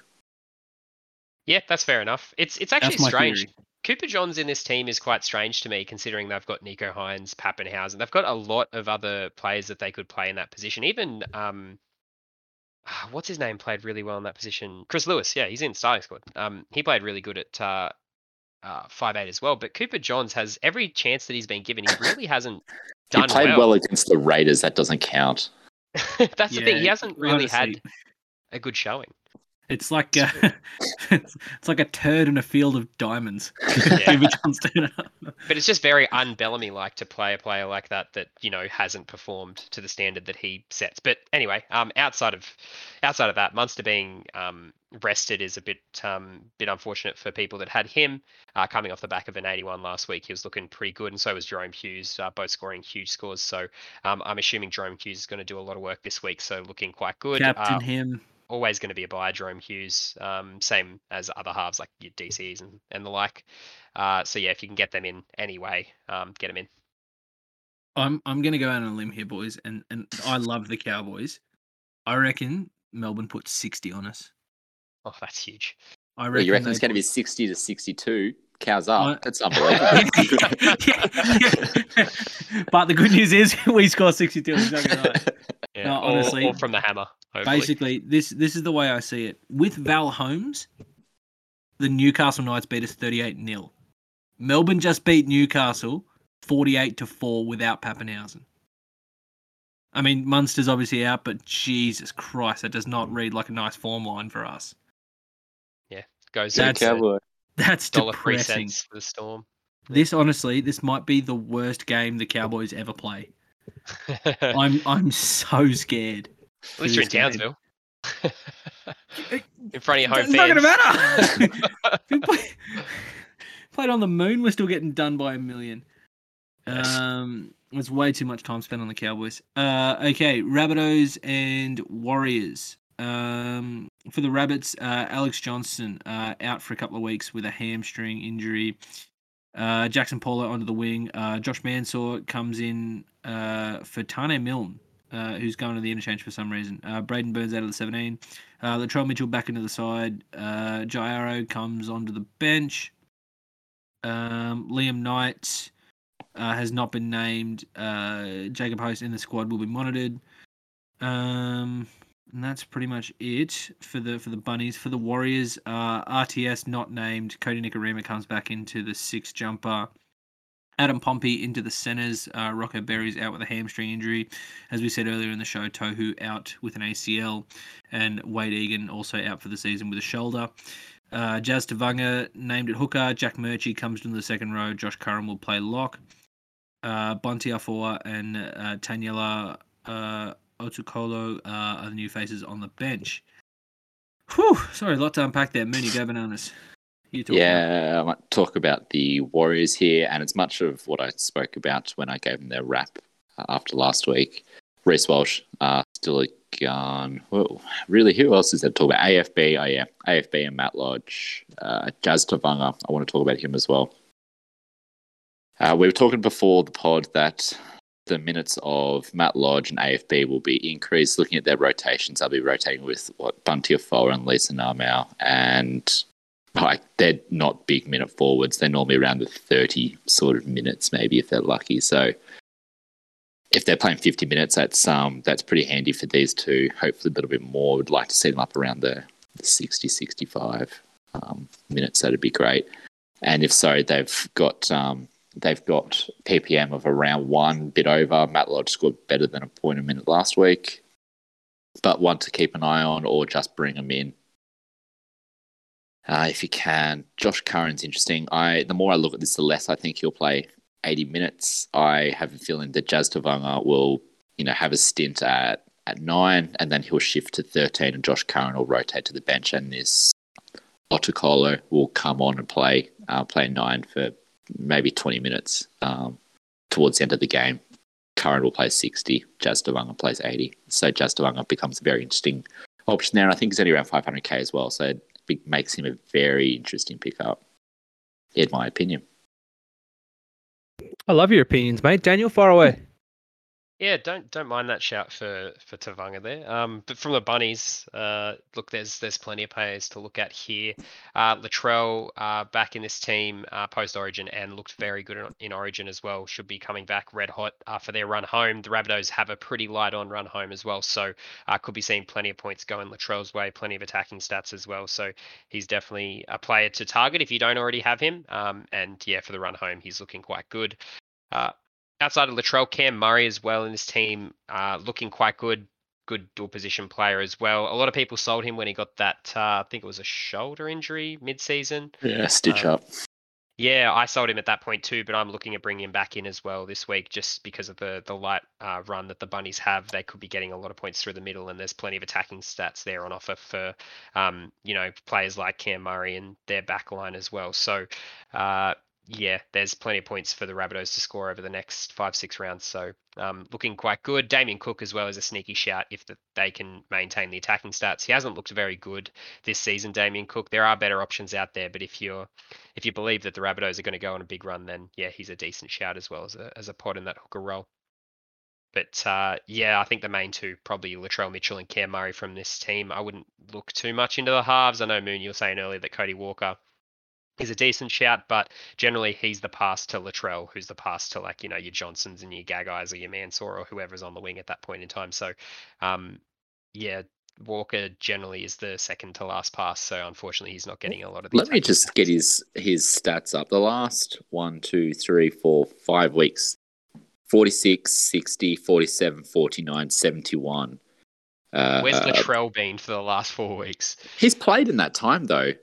Yeah, that's fair enough. It's it's actually strange. theory. Cooper Johns in this team is quite strange to me, considering they've got Nicho Hynes, Papenhuyzen. They've got a lot of other players that they could play in that position. Even um, ah, what's his name played really well in that position. Chris Lewis, yeah, he's in starting squad. Um, he played really good at uh, uh, five eight as well. But Cooper Johns has every chance that he's been given. He really hasn't He done played well. well. against the Raiders. That doesn't count. That's the thing. He hasn't really had a good showing. It's like uh, it's, it's like a turd in a field of diamonds. Yeah. Cooper Johns turned up. But it's just very un-Bellamy like to play a player like that that you know hasn't performed to the standard that he sets. But anyway, um, outside of outside of that, Munster being um, rested is a bit um, bit unfortunate for people that had him uh, coming off the back of an 81 last week. He was looking pretty good, and so was Jahrome Hughes, uh, both scoring huge scores. So um, I'm assuming Jahrome Hughes is going to do a lot of work this week, so looking quite good. Captain Uh, him. Always going to be a buy, Jahrome Hughes. Um, same as other halves like your DCs and, and the like. Uh, so yeah, if you can get them in anyway, um, get them in. I'm I'm gonna go out on a limb here, boys, and and I love the Cowboys. I reckon Melbourne put sixty on us. Oh, that's huge. I Well, reckon, you reckon it's going to be sixty to sixty-two? Cows I- up. That's unbelievable. Yeah, yeah. but the good news is we score sixty two. Exactly right. Yeah, No, all- honestly, all from the hammer. Hopefully. Basically, this this is the way I see it. With Val Holmes, the Newcastle Knights beat us thirty eight 0 Melbourne just beat Newcastle forty eight to four without Papenhuyzen. I mean, Munster's obviously out, but Jesus Christ, that does not read like a nice form line for us. Yeah, goes that's- to Cowboy. That's dollar depressing. for the storm. This honestly, this might be the worst game the Cowboys ever play. I'm I'm so scared. At least you're in game. Townsville. in front of your home It's not gonna matter. We play, played on the moon, we're still getting done by a million. Yes. Um, it's way too much time spent on the Cowboys. Uh, okay, Rabbitohs and Warriors. Um, for the Rabbits, uh, Alex Johnson uh, out for a couple of weeks with a hamstring injury. Uh, Jaxson Paulo onto the wing. Uh, Josh Mansour comes in uh, for Taane Milne, uh, who's going to the interchange for some reason. Braden Burns out of the 17. Uh, Latrell Mitchell back into the side. Uh, Jairo comes onto the bench. Um, Liam Knight has not been named. Jacob Host in the squad will be monitored. Um, and that's pretty much it for the for the bunnies. For the Warriors, uh, RTS not named. Kodi Nikorima comes back into the six jumper. Adam Pompey into the centers. Uh, Rocco Berry's out with a hamstring injury. As we said earlier in the show, Tohu out with an ACL. And Wade Egan also out for the season with a shoulder. Uh, Jazz Tevaga named at hooker. Jack Murchie comes into the second row. Josh Curran will play lock. Uh, Bonte and uh, Taniela uh, Otukolo uh, are the new faces on the bench. Whew, sorry, a lot to unpack there. Mooney, go bananas. Yeah, I might talk about the Warriors here, and it's much of what I spoke about when I gave them their wrap uh, after last week. Reece Walsh, uh, still a gun. Whoa, really? Who else is there to talk about? AFB. Oh yeah, AFB and Matt Lodge. Uh, Jazz Tevaga. I want to talk about him as well. Uh, we were talking before the pod that the minutes of Matt Lodge and AFB will be increased. Looking at their rotations, they'll be rotating with what Bunty Afoa and Lisa Narmau, and like they're not big minute forwards. They're normally around the thirty sort of minutes, maybe if they're lucky. So if they're playing fifty minutes, that's um that's pretty handy for these two. Hopefully a little bit more. Would like to see them up around the, the 60, 65 um, minutes. That'd be great. And if so, they've got um, they've got PPM of around one bit over. Matt Lodge scored better than a point a minute last week, but one to keep an eye on or just bring them in uh, if you can. Josh Curran's interesting. I the more I look at this, the less I think he'll play 80 minutes. I have a feeling that Jazz Tevaga will, you know, have a stint at at nine, and then he'll shift to 13, and Josh Curran will rotate to the bench, and this Otukolo will come on and play uh, play nine for maybe 20 minutes um, towards the end of the game. Curran will play 60, Jazz plays 80. So Jazz becomes a very interesting option there. And I think he's only around 500k as well. So it makes him a very interesting pickup, in my opinion. I love your opinions, mate. Daniel, far away. Yeah, don't don't mind that shout for for Tevaga there. Um, but from the bunnies, uh, look, there's there's plenty of players to look at here. Uh, Latrell uh, back in this team uh, post Origin and looked very good in, in Origin as well. Should be coming back red hot uh, for their run home. The Rabbitohs have a pretty light on run home as well, so uh, could be seeing plenty of points going Latrell's way, plenty of attacking stats as well. So he's definitely a player to target if you don't already have him. Um, and yeah, for the run home, he's looking quite good. Uh, outside of Latrell, Cam Murray as well in this team, uh, looking quite good. Good dual position player as well. A lot of people sold him when he got that. Uh, I think it was a shoulder injury mid-season. Yeah, stitch Um, up. Yeah, I sold him at that point too, but I'm looking at bringing him back in as well this week, just because of the the light uh, run that the bunnies have. They could be getting a lot of points through the middle, and there's plenty of attacking stats there on offer for, um, you know, players like Cam Murray and their back line as well. So, uh, yeah, there's plenty of points for the Rabbitohs to score over the next five six rounds. So, um, looking quite good. Damien Cook as well as a sneaky shout if the, they can maintain the attacking stats. He hasn't looked very good this season, Damien Cook. There are better options out there, but if you're if you believe that the Rabbitohs are going to go on a big run, then yeah, he's a decent shout as well as a as a pod in that hooker role. But uh, yeah, I think the main two probably Latrell Mitchell and Cam Murray from this team. I wouldn't look too much into the halves. I know Moon, you were saying earlier that Cody Walker is a decent shout, but generally he's the pass to Latrell, who's the pass to like you know your Johnsons and your Gagais or your Mansour or whoever's on the wing at that point in time. So, um, yeah, Walker generally is the second to last pass. So unfortunately, he's not getting a lot of. Let me just stats. get his his stats up. The last one, two, three, four, five weeks 46, 60, 47, 49, 71. Uh, Where's uh, Latrell been for the last four weeks? he's played in that time though.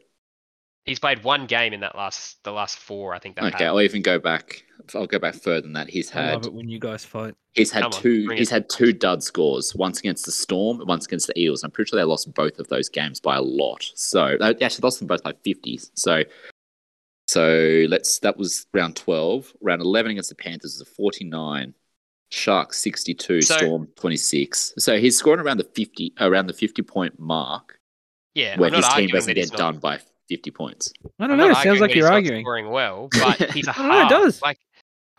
He's played one game in that last the last four. I think. they've Okay, had. I'll even go back. I'll go back further than that. He's I love had it when you guys fight. he's had Come on, two bring he's it. had two dud scores. Once against the Storm, once against the Eels. I'm pretty sure they lost both of those games by a lot. So they actually lost them both by 50s. So so let's that was round 12. Round 11 against the Panthers was a 49. Sharks 62, So- Storm 26. So he's scoring around the 50 around the 50 point mark Yeah, where I'm not his team arguing doesn't that he's get not- done by 50 points. I don't not know. It sounds like you're arguing. scoring well, but he's a I don't know, it half. does. Like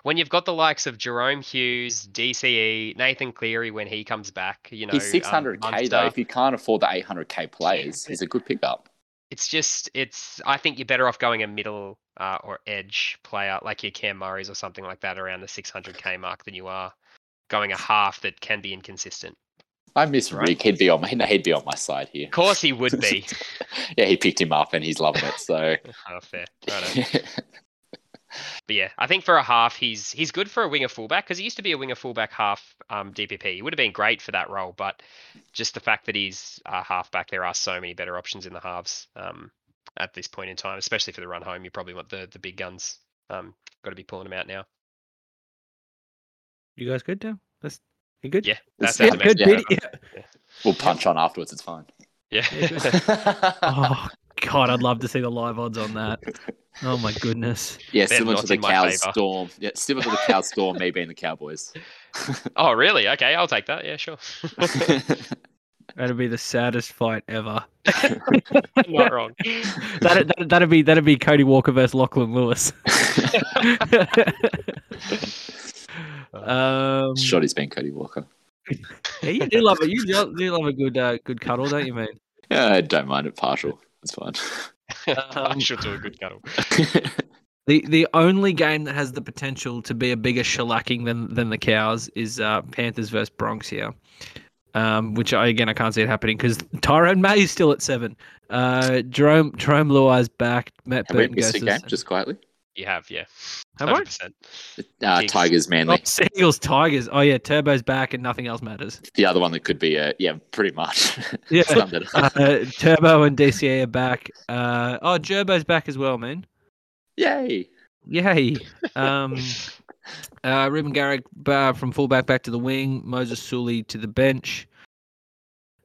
when you've got the likes of Jahrome Hughes, DCE, Nathan Cleary when he comes back, you know, he's um, 600k though. If you can't afford the 800k players, but- he's a good pickup. it's just it's I think you're better off going a middle uh, or edge player like your Cam Murray's or something like that around the 600k mark than you are going a half that can be inconsistent. I miss Right. Rick. He'd be on my he'd be on my side here. Of course he would be. yeah, he picked him up and he's loving it. So oh, fair. Righto. But yeah, I think for a half, he's he's good for a winger fullback because he used to be a winger fullback half um, DPP. He would have been great for that role, but just the fact that he's a halfback, there are so many better options in the halves um, at this point in time, especially for the run home. You probably want the the big guns. Um, got to be pulling them out now. You guys good now? That's you good? Yeah, that It's- sounds Yeah, good. amazing. Pete. Yeah. we'll punch on afterwards. It's fine. Yeah. Oh God, I'd love to see the live odds on that. Oh my goodness. yeah, They're similar to the in my Cows. Storm. Yeah, similar to the Cows Storm. Me being the Cowboys. oh, really? Okay, I'll take that. Yeah, sure. That'd be the saddest fight ever. Not wrong. That that that'd be that'd be Cody Walker versus Lachlan Lewis. um, Shotty's been Cody Walker. yeah, you do love it. You do do love a good uh, good cuddle, don't you, man? Yeah, I don't mind it partial. It's fine. I Um, should do a good cuddle. The the only game that has the potential to be a bigger shellacking than than the cows is uh, Panthers versus Bronx here. Um, which I again I can't see it happening because Tyrone May is still at seven. Uh, Jerome Jarome Luai's back. Matt Have we Burton goes a game, just quietly? You have, yeah. Have I? 100%. Uh, Jeez. Tigers, Oh, Manly. Eagles Tigers. Oh yeah, Turbo's back and nothing else matters. The other one that could be, uh, yeah, pretty much. Yeah. Summed it up. Uh, Turbo and DCA are back. Uh, oh, Gerbo's back as well, man. Yay! Yay. Um, uh, Reuben Garrick uh, from fullback back to the wing. Moses Suli to the bench.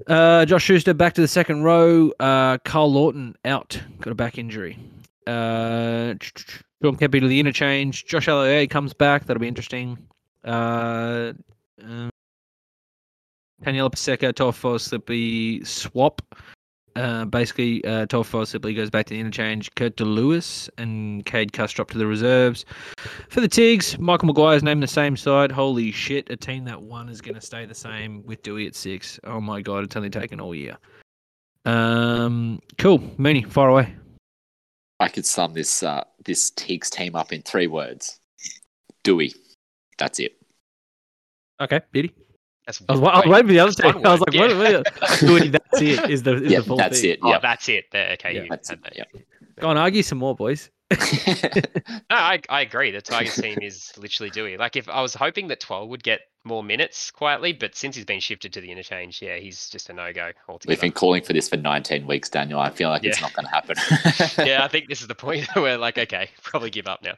Uh, Josh Schuster back to the second row. Uh, Karl Lawton out. Got a back injury. Uh, Sean Keppie to the interchange. Josh Aloiai comes back. That'll be interesting. Uh, um, Taniela Paseka, Tofo Slippy swap. Uh, basically, uh, Tofo Slippy goes back to the interchange. Kurt De Luis and Cade Custrop to the reserves. For the Tigs, Michael Maguire's named the same side. Holy shit, a team that won is going to stay the same with Dewey at six. Oh my god, it's only taken all year. Um, cool. Mooney, far away. I could sum this uh, this Tigs team up in three words. Dewey. That's it. Okay, Beauty. That's I was, I was waiting for the other That's team. I was like, yeah. what? what Dewey, that's it. Is the is yeah, the full that's thing. it. Oh, Yeah, that's it. There, okay, Yeah, you that's had it. that. Yeah. Go on, argue some more, boys. No, I, I agree. The Tigers team is literally Dewey. Like, if I was hoping that Twelve would get more minutes quietly, but since he's been shifted to the interchange, yeah, he's just a no go altogether. We've been calling for this for 19 weeks, Daniel. I feel like it's not going to happen. yeah, I think this is the point where like, okay, probably give up now.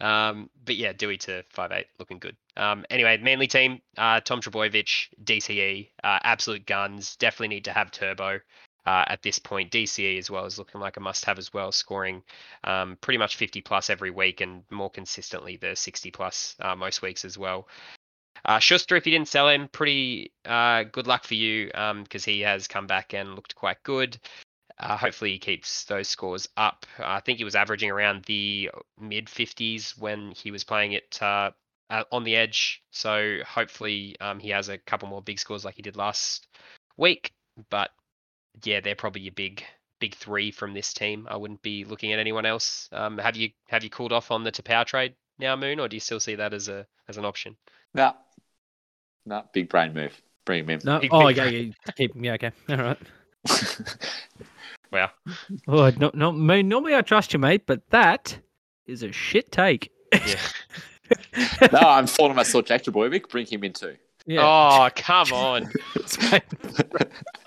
Um, but yeah, Dewey to five eight, looking good. Um, anyway, Manly team, uh, Tom Trebojevic, DCE, uh, absolute guns. Definitely need to have Turbo. Uh, at this point, DCE as well is looking like a must-have as well, scoring um, pretty much 50 plus every week and more consistently the 60 plus uh, most weeks as well. Uh, Schuster, if you didn't sell him, pretty uh, good luck for you because he has come back and looked quite good. Uh, hopefully, he keeps those scores up. I think he was averaging around the mid 50s when he was playing it uh, uh, on the edge. So hopefully, um, he has a couple more big scores like he did last week. But yeah, they're probably your big big three from this team. I wouldn't be looking at anyone else. Um, have you have you cooled off on the Tapau trade now, Moon, or do you still see that as a as an option? no, no, big brain move. Bring him in. No, Big- oh big yeah, yeah, keep yeah, okay, all right. Well, Oh, no, no, me- normally I trust you, mate, but that is a shit take. yeah. no, I'm falling on my sword, Jack Trebojevic. Bring him in too. Yeah. Oh, come on.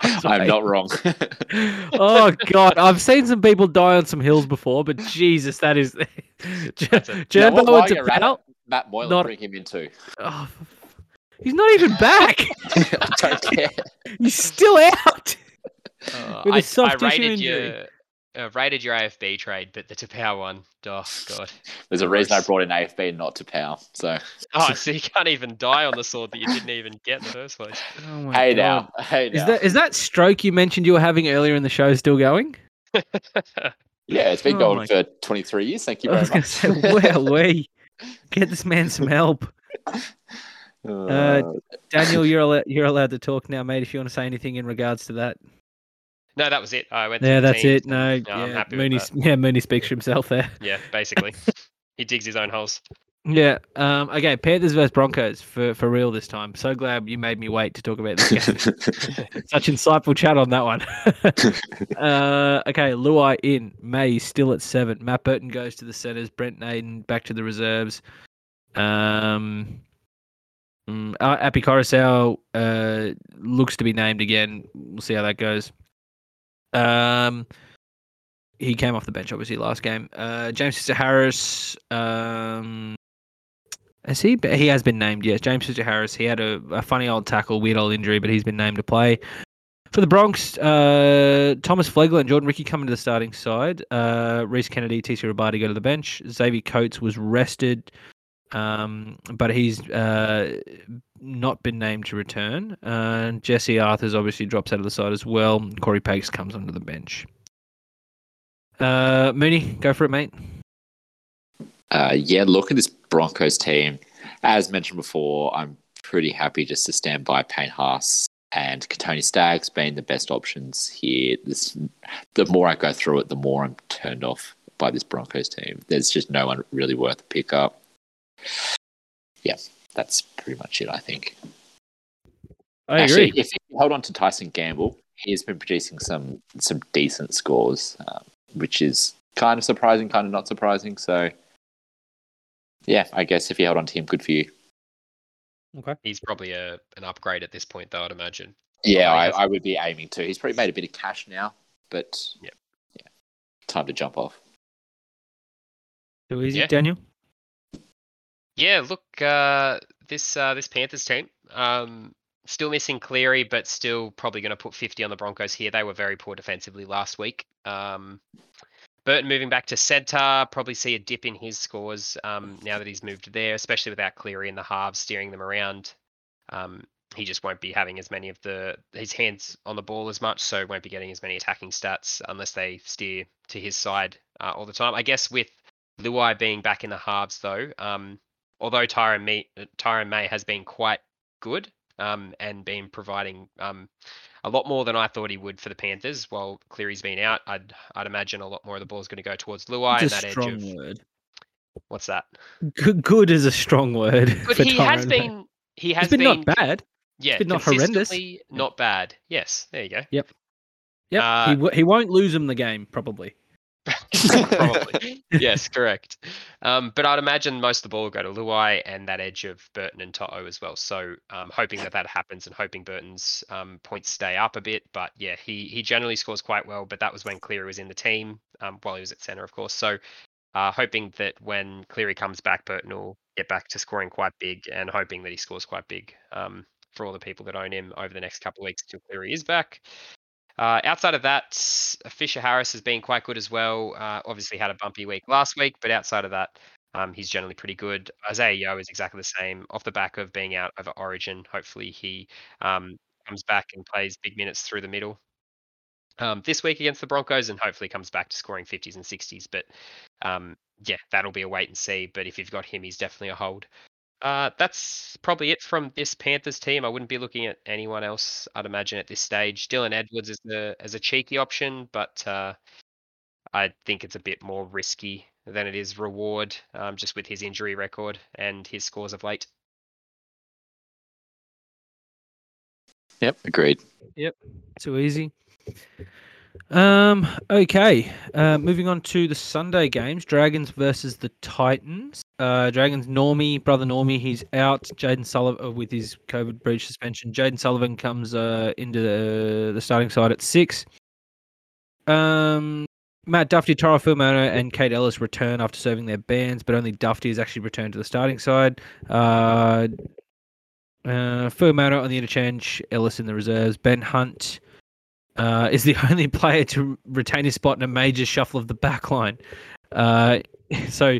I'm not wrong. oh god, I've seen some people die on some hills before, but Jesus, that is That's a- Now, Gerbo while- while and you're at Tapau. it, Matt Moylan, Not- bring him in too. Oh, he's not even back. I don't care. he's still out. Uh, With a I, soft I tissue rated injury. your uh, rated your AFB trade, but the Tapau one, oh god. There's a reason I brought in AFB and not to Power. So Oh, so you can't even die on the sword that you didn't even get in the first place. Oh hey God. now, hey now. Is that is that stroke you mentioned you were having earlier in the show still going? yeah, it's been Oh going my- for 23 years. Thank you I very was much. say, well, we get this man some help. Uh, Daniel, you're allowed, you're allowed to talk now, mate. If you want to say anything in regards to that. No, that was it. I went. Yeah, that's teams it. No, no, I'm yeah, Mooney, that. yeah, Mooney speaks for himself there. Yeah, basically, he digs his own holes. Yeah. Um. Okay. Panthers versus Broncos for for real this time. So glad you made me wait to talk about this game. Such insightful chat on that one. uh, okay, Luai in. May still at seven. Matt Burton goes to the centers. Brent Naden back to the reserves. Um, mm, uh, Api Koroisau uh, looks to be named again. We'll see how that goes. Um, he came off the bench obviously last game. Uh, James Fisher-Harris. Um, has he? He has been named. Yes, James Fisher-Harris. He had a, a funny old tackle, weird old injury, but he's been named to play. For the Bronx, uh, Thomas Flegler and Jordan Riki come into the starting side. Uh, Rhys Kennedy, TC Robati go to the bench. Xavier Coates was rested. um, but he's uh, not been named to return. Uh, Jesse Arthurs obviously drops out of the side as well. Corey Paix comes onto the bench. Uh, Mooney, go for it, mate. Uh, yeah, look at this Broncos team. As mentioned before, I'm pretty happy just to stand by Payne Haas and Kotoni Staggs being the best options here. This, the more I go through it, the more I'm turned off by this Broncos team. There's just no one really worth a pick up. Yeah, that's pretty much it, I think. I Actually, agree. if you hold on to Tyson Gamble, he's been producing some some decent scores, um, which is kind of surprising, kind of not surprising. So, yeah, I guess if you hold on to him, good for you. Okay. He's probably a an upgrade at this point, though. I'd imagine. Yeah, I. I would be aiming to. He's probably made a bit of cash now, but Yep. yeah, time to jump off. So easy, Yeah. Daniel. Yeah, look, uh, this uh, this Panthers team, um, still missing Cleary, but still probably going to put 50 on the Broncos here. They were very poor defensively last week. Um, Burton moving back to centre, probably see a dip in his scores um, now that he's moved there, especially without Cleary in the halves steering them around. Um, he just won't be having as many of the his hands on the ball as much, so won't be getting as many attacking stats unless they steer to his side uh, all the time. I guess with Luai being back in the halves though, um, although Tyrone May, Tyrone May has been quite good um, and been providing um, a lot more than I thought he would for the Panthers. While Cleary's been out, I'd I'd imagine a lot more of the ball is going to go towards Luai and that edge strong of word. what's that? Good, good is a strong word. But he has Tyrone. been he has He's been, not bad. yeah been not horrendous. not bad. Yes, there you go. Yep, Uh, he w- he won't lose him the game probably. Probably. yes, correct. Um, but I'd imagine most of the ball will go to Luai and that edge of Burton and Toto as well. So um, hoping that that happens and hoping Burton's um, points stay up a bit. But yeah, he he generally scores quite well. But that was when Cleary was in the team um, while he was at centre, of course. So uh, hoping that when Cleary comes back, Burton will get back to scoring quite big and hoping that he scores quite big um, for all the people that own him over the next couple of weeks until Cleary is back. Uh, outside of that, Fisher Harris has been quite good as well. Uh, obviously had a bumpy week last week, but outside of that, um, he's generally pretty good. Isaiah Yeo is exactly the same off the back of being out over Origin. Hopefully he um, comes back and plays big minutes through the middle um, this week against the Broncos, and hopefully comes back to scoring 50s and 60s. But um, yeah, that'll be a wait and see. But if you've got him, he's definitely a hold. Uh, that's probably it from this Panthers team. I wouldn't be looking at anyone else. I'd imagine at this stage, Dylan Edwards is the as a cheeky option, but uh, I think it's a bit more risky than it is reward, um, just with his injury record and his scores of late. Yep, agreed. Yep, too easy. Um. Okay. Uh, moving on to the Sunday games: Dragons versus the Titans. Uh, Dragons Normie, brother Normie, he's out. Jayden Sullivan uh, with his COVID breach suspension. Jayden Sullivan comes uh, into the, the starting side at six. Um. Matt Dufty, Tara Filmano, and Kate Ellis return after serving their bans, but only Dufty has actually returned to the starting side. Uh, uh, on the interchange, Ellis in the reserves. Ben Hunt uh, is the only player to retain his spot in a major shuffle of the backline. Uh, so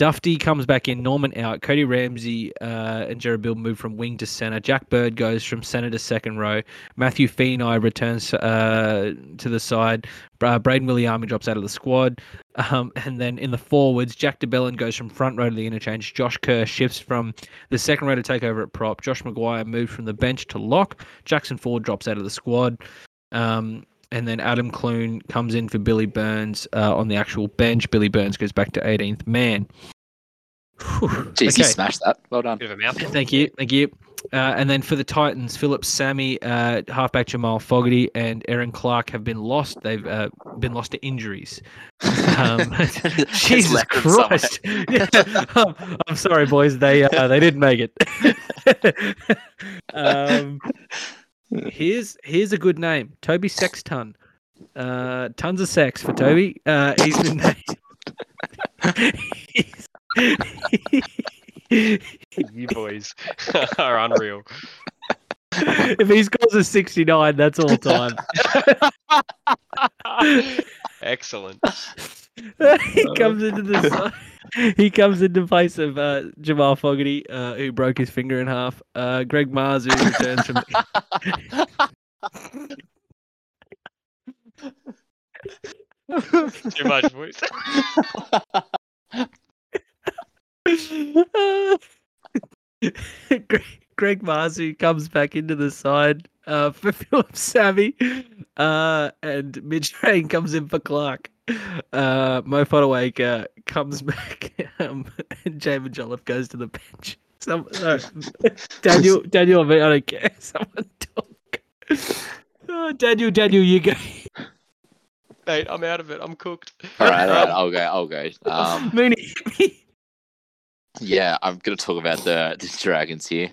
Dufty comes back in, Norman out, Cody Ramsey uh, and Jared Bill move from wing to center. Jack Bird goes from center to second row. Matthew Feeney returns uh, to the side. Uh, Braden Wiliame drops out of the squad. Um, and then in the forwards, Jack de Belin goes from front row to the interchange. Josh Kerr shifts from the second row to take over at prop. Josh McGuire moved from the bench to lock. Jackson Ford drops out of the squad. Um, and then Adam Clune comes in for Billy Burns uh, on the actual bench. Billy Burns goes back to 18th man. Whew. Jeez, you smashed that. Well done. Bit of a. Thank you, thank you. Uh, and then for the Titans, Phillip Sami, uh, halfback Jamal Fogarty, and Erin Clark have been lost. They've uh, been lost to injuries. Um, Jesus left them somewhere. Christ! Yeah, I'm, I'm sorry, boys. They uh, they didn't make it. um, here's here's a good name, Toby Sexton. Uh, tons of sex for Toby. Uh, he's been named. he's- you boys are unreal. if he scores a 69, that's all time. Excellent. he comes into the side. he comes into place of uh, Jamal Fogarty, uh, who broke his finger in half. Uh, Greg Marzhew, who returns from. Too much voice. Greg, Greg Marzhew, who comes back into the side uh, for Phillip Sami, uh, and Mitch Rein comes in for Clark. Uh, Mo Fotuaika comes back, um, and Jaimin Jolliffe goes to the bench. Some, no, Daniel, Daniel, I don't care. Someone talk. Oh, Daniel, Daniel, you go. Mate, I'm out of it. I'm cooked. all right, all right, I'll go. I'll go. Um, Mooney, yeah, I'm going to talk about the, the Dragons here.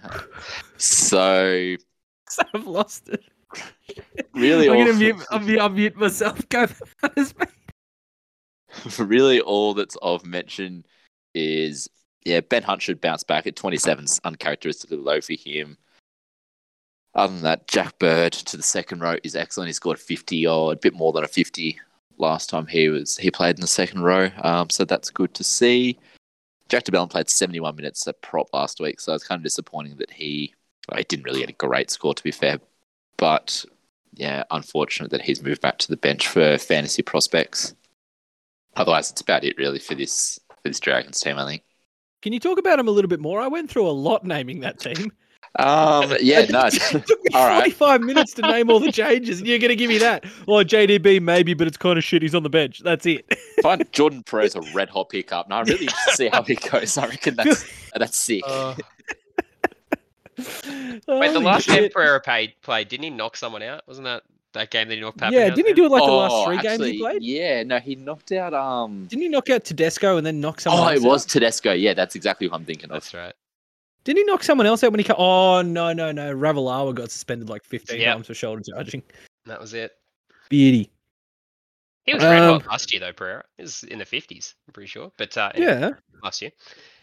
So I've lost it. really, I'm all, gonna mute, I'll mute, I'll mute myself. Go, Bananas, mate. really, all that's of mention is yeah, Ben Hunt should bounce back at 27's uncharacteristically low for him. Other than that, Jack Bird to the second row is excellent. He scored 50 or a bit more than a 50 last time he was he played in the second row. Um, so that's good to see. Jack de Belin played 71 minutes at prop last week, so it's kind of disappointing that he well, he didn't really get a great score to be fair. But yeah, unfortunate that he's moved back to the bench for fantasy prospects. Otherwise, it's about it really for this for this Dragons team. I think. Can you talk about him a little bit more? I went through a lot naming that team. Um, yeah, no, it took me all right. 45 minutes to name all the changes, and you're going to give me that. Well, JDB maybe, but it's kind of shit. He's on the bench. That's it. Fine, Jordan Pereira a red hot pickup. No, I really just see how he goes. I reckon that's that's sick. Uh, wait, the last time Pereira played, played, didn't he knock someone out? Wasn't that that game that he knocked Papenhuyzen Yeah, didn't he do it like the last three actually, games he played? Yeah, no, he knocked out. Um, Didn't he knock out Tedesco and then knock someone out? oh, else it was out? Tedesco. Yeah, that's exactly what I'm thinking of. That's right. Didn't he knock someone else out when he cut? Oh, no, no, no. Ravalawa got suspended like 15 Yep. times for shoulder charging. That was it. Beauty. He was red Um, last year though, Pereira. He was in the fifties, I'm pretty sure. But uh, anyway, Yeah, last year.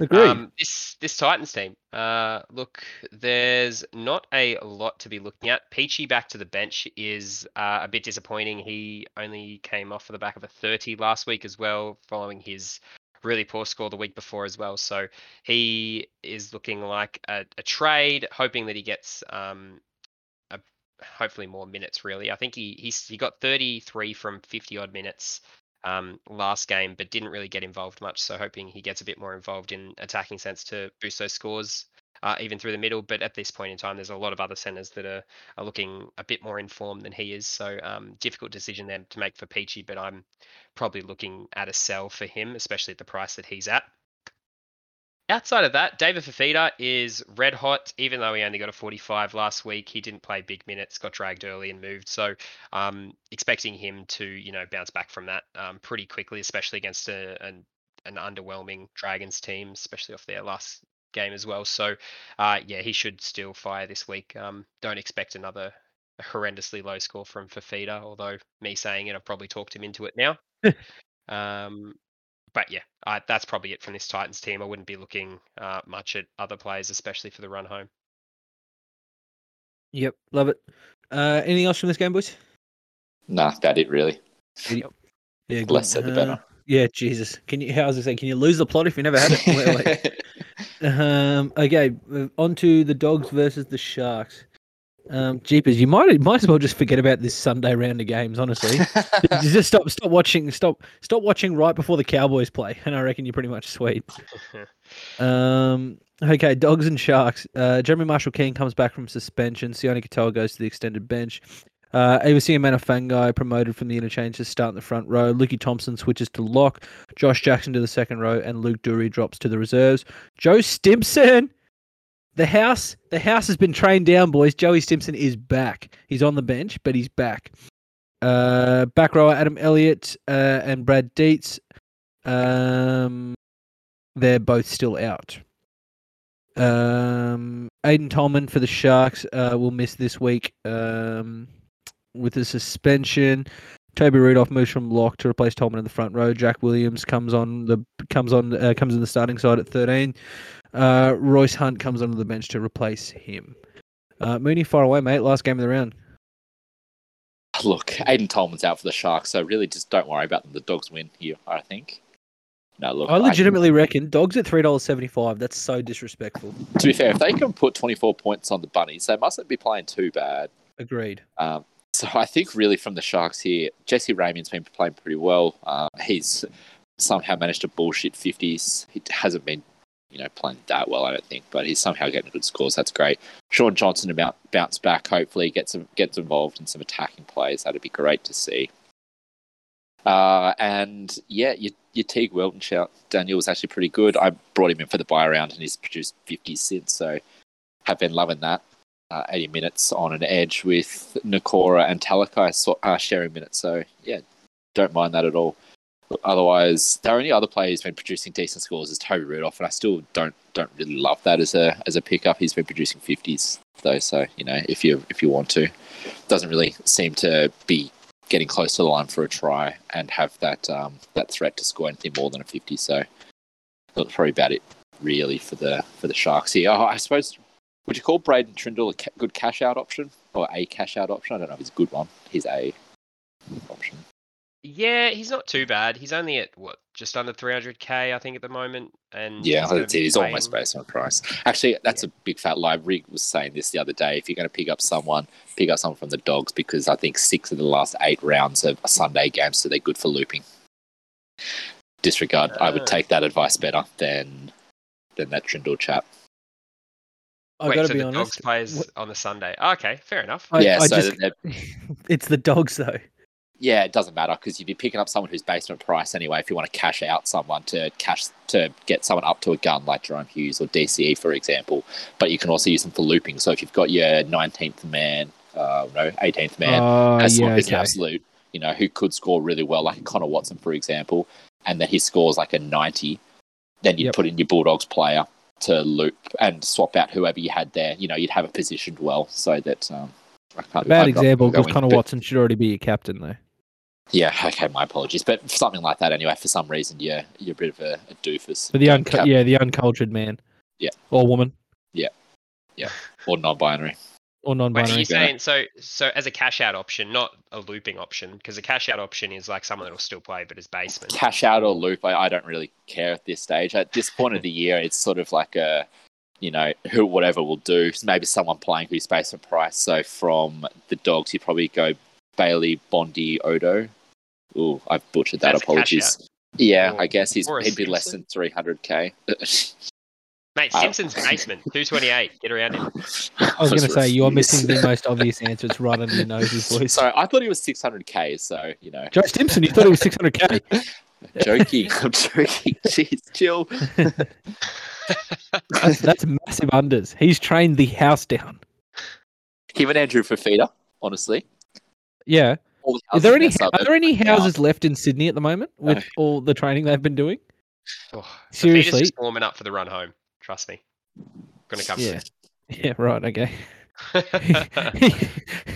agreed. Um, this this Titans team. Uh, look, there's not a lot to be looking at. Peachey back to the bench is uh, a bit disappointing. He only came off for the back of a 30 last week as well, following his really poor score the week before as well. So he is looking like a, a trade, hoping that he gets um, hopefully more minutes. Really, I think he he's, he got 33 from 50 odd minutes um, last game, but didn't really get involved much. So hoping he gets a bit more involved in attacking sense to boost those scores. Uh, even through the middle, but at this point in time, there's a lot of other centers that are, are looking a bit more informed than he is. So um, difficult decision then to make for Peachey, but I'm probably looking at a sell for him, especially at the price that he's at. Outside of that, David Fifita is red hot. Even though he only got a 45 last week, he didn't play big minutes, got dragged early and moved. So, um, expecting him to you know bounce back from that um, pretty quickly, especially against a, an an underwhelming Dragons team, especially off their last game as well. So, uh, yeah, he should still fire this week. Um, don't expect another horrendously low score from Fifita, although me saying it, I've probably talked him into it now. um, but yeah, I, that's probably it from this Titans team. I wouldn't be looking uh, much at other players, especially for the run home. Yep, love it. Uh, anything else from this game, boys? Nah, about it really. Yeah, good. Less said the Uh, better. Yeah, Jesus. Can you? How was I say? Can you lose the plot if you never had it? Wait, wait. Um, okay, uh, on to the dogs versus the sharks. Um, Jeepers, you might might as well just forget about this Sunday round of games. Honestly, just stop stop watching stop stop watching right before the Cowboys play, and I reckon you're pretty much sweet. Um, okay, dogs and sharks. Uh, Jeremy Marshall King comes back from suspension. Sione Katoa goes to the extended bench. Uh, Ava Seumanufagai promoted from the interchange to start in the front row. Lukey Thompson switches to lock. Josh Jackson to the second row, and Luke Dury drops to the reserves. Joe Stimson, the house, the house has been trained down, boys. Joey Stimson is back. He's on the bench, but he's back. Uh, back rower Adam Elliott uh, and Brad Dietz. Um, they're both still out. Um, Aiden Tolman for the Sharks uh, will miss this week um, with a suspension. Toby Rudolph moves from lock to replace Tolman in the front row. Jack Williams comes on the comes on uh, comes in the starting side at 13. Uh, Royce Hunt comes onto the bench to replace him. Uh, Mooney, far away, mate. Last game of the round. Look, Aiden Tolman's out for the Sharks, so really just don't worry about them. The Dogs win here, I think. No, look, I I- legitimately reckon dogs at three dollars seventy five. That's so disrespectful. to be fair, if they can put 24 points on the bunnies, they mustn't be playing too bad. Agreed. Um, so I think really from the Sharks here, Jesse Ramien's been playing pretty well. Uh, he's somehow managed to bullshit 50s. He hasn't been, you know, playing that well, I don't think, but he's somehow getting good scores. That's great. Shaun Johnson about bounce back. Hopefully, gets gets involved in some attacking plays. That'd be great to see. Uh, and yeah, your, your Teig Wilton shout, Daniel was actually pretty good. I brought him in for the buy round, and he's produced 50 since. So have been loving that. Uh, 80 minutes on an edge with Nikora and Talakai so, uh, sharing minutes. So yeah, don't mind that at all. Otherwise, the only other player who's been producing decent scores is Toby Rudolph, and I still don't don't really love that as a as a pickup. He's been producing 50s though, so you know if you if you want to, doesn't really seem to be getting close to the line for a try and have that um, that threat to score anything more than a 50. So that's probably about it really for the for the Sharks here. Oh, I suppose would you call Braydon Trindall a ca- good cash out option or a cash out option? I don't know if he's a good one. He's a option. Yeah, he's not too bad. He's only at what, just under 300k, I think, at the moment. And Yeah, he's gonna it's, almost based on price. Actually, that's a big fat lie. Rig was saying this the other day. If you're going to pick up someone, pick up someone from the Dogs because I think six of the last eight rounds are Sunday games, so they're good for looping. Disregard. I would Ah. take that advice better than than that Trindall chap. I Wait, gotta so be the dogs honest. plays what- on the Sunday. Okay, fair enough. I, yeah, I so just, it's the dogs though. Yeah, it doesn't matter because you'd be picking up someone who's based on price anyway. If you want to cash out someone to cash to get someone up to a gun like Jahrome Hughes or DCE, for example, but you can also use them for looping. So if you've got your 19th man, uh, no, 18th man, Oh as yeah, who's an absolute, you know, who could score really well, like Connor Watson, for example, and then he scores like a 90, then you'd Yep. put in your Bulldogs player to loop and swap out whoever you had there. You know, you'd have it positioned well so that. Um, Bad example because Connor but- Watson should already be your captain though. Yeah, okay, my apologies, but something like that anyway. For some reason, you're you're a bit of a, a doofus. For the Don't uncu- cap- yeah, the uncultured man. Yeah. Or woman Yeah. Yeah. or non-binary. or Wait, are non-binary. you saying so? So as a cash out option, not a looping option, because a cash out option is like someone that will still play but is basement. cash out or loop, I, I don't really care at this stage. At this point of the year, it's sort of like a, you know, who whatever will do. Maybe someone playing who's based on price. So from the dogs, you probably go Bailey, Bondi, Odo. Ooh, I've butchered that. That's Apologies. Yeah, Or- I guess he's or he'd be less than 300k. Mate, Uh, Stimson's basement, 228. Get around him. I was going to say you are missing the most obvious answer. It's right under your noses, boys. Sorry, I thought he was 600k. So you know, Joe Stimson, you thought it was 600k. joking. I'm joking. Jeez, chill. That's, that's massive unders. He's trained the house down. Him and Andrew Fifita, honestly. Yeah. All the Are there any are there any houses left in Sydney at the moment with all the training they've been doing? Oh, Seriously? Seriously, just warming up for the run home. Trust me. Gonna come. Yeah. Yeah, right. Okay.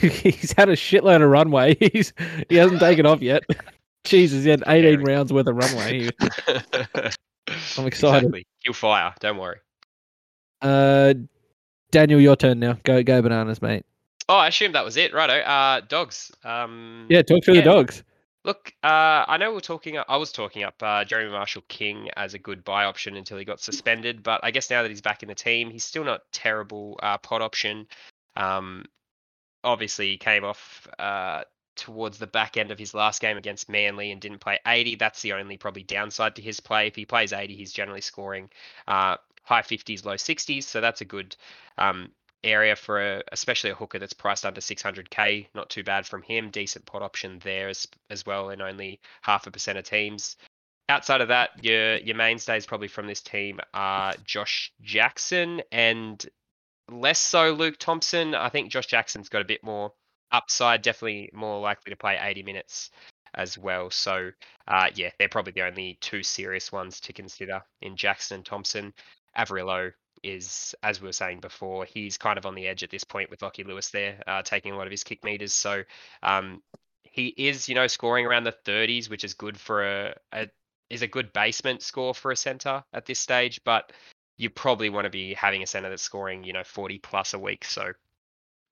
He's had a shitload of runway. He's he hasn't taken off yet. Jesus, he had 18 Scary. rounds worth of runway. I'm excited. He'll fire. Don't worry. Uh, Daniel, your turn now. Go go bananas, mate. Oh, I assume that was it. Righto. Uh, dogs. Um, Yeah, talk through Yeah. the dogs. Look, uh, I know we're talking. I was talking up uh, Jeremy Marshall King as a good buy option until he got suspended, but I guess now that he's back in the team, he's still not terrible uh, pot option. Um, obviously, he came off uh, towards the back end of his last game against Manly and didn't play 80. That's the only probably downside to his play. If he plays 80, he's generally scoring uh, high 50s, low 60s, so that's a good um, area for a, especially a hooker that's priced under 600k. Not too bad from him. Decent pot option there as, as well in only half a percent of teams. Outside of that, your your mainstays probably from this team are Josh Jackson and less so Luke Thompson. I think Josh Jackson's got a bit more upside, definitely more likely to play 80 minutes as well. So uh, yeah, they're probably the only two serious ones to consider in Jackson and Thompson. Averillo is, as we were saying before, he's kind of on the edge at this point with Lockie Lewis there, uh, taking a lot of his kick meters. So um, he is, you know, scoring around the 30s, which is good for a, a is a good basement score for a center at this stage. But you probably want to be having a center that's scoring, you know, 40 plus a week. So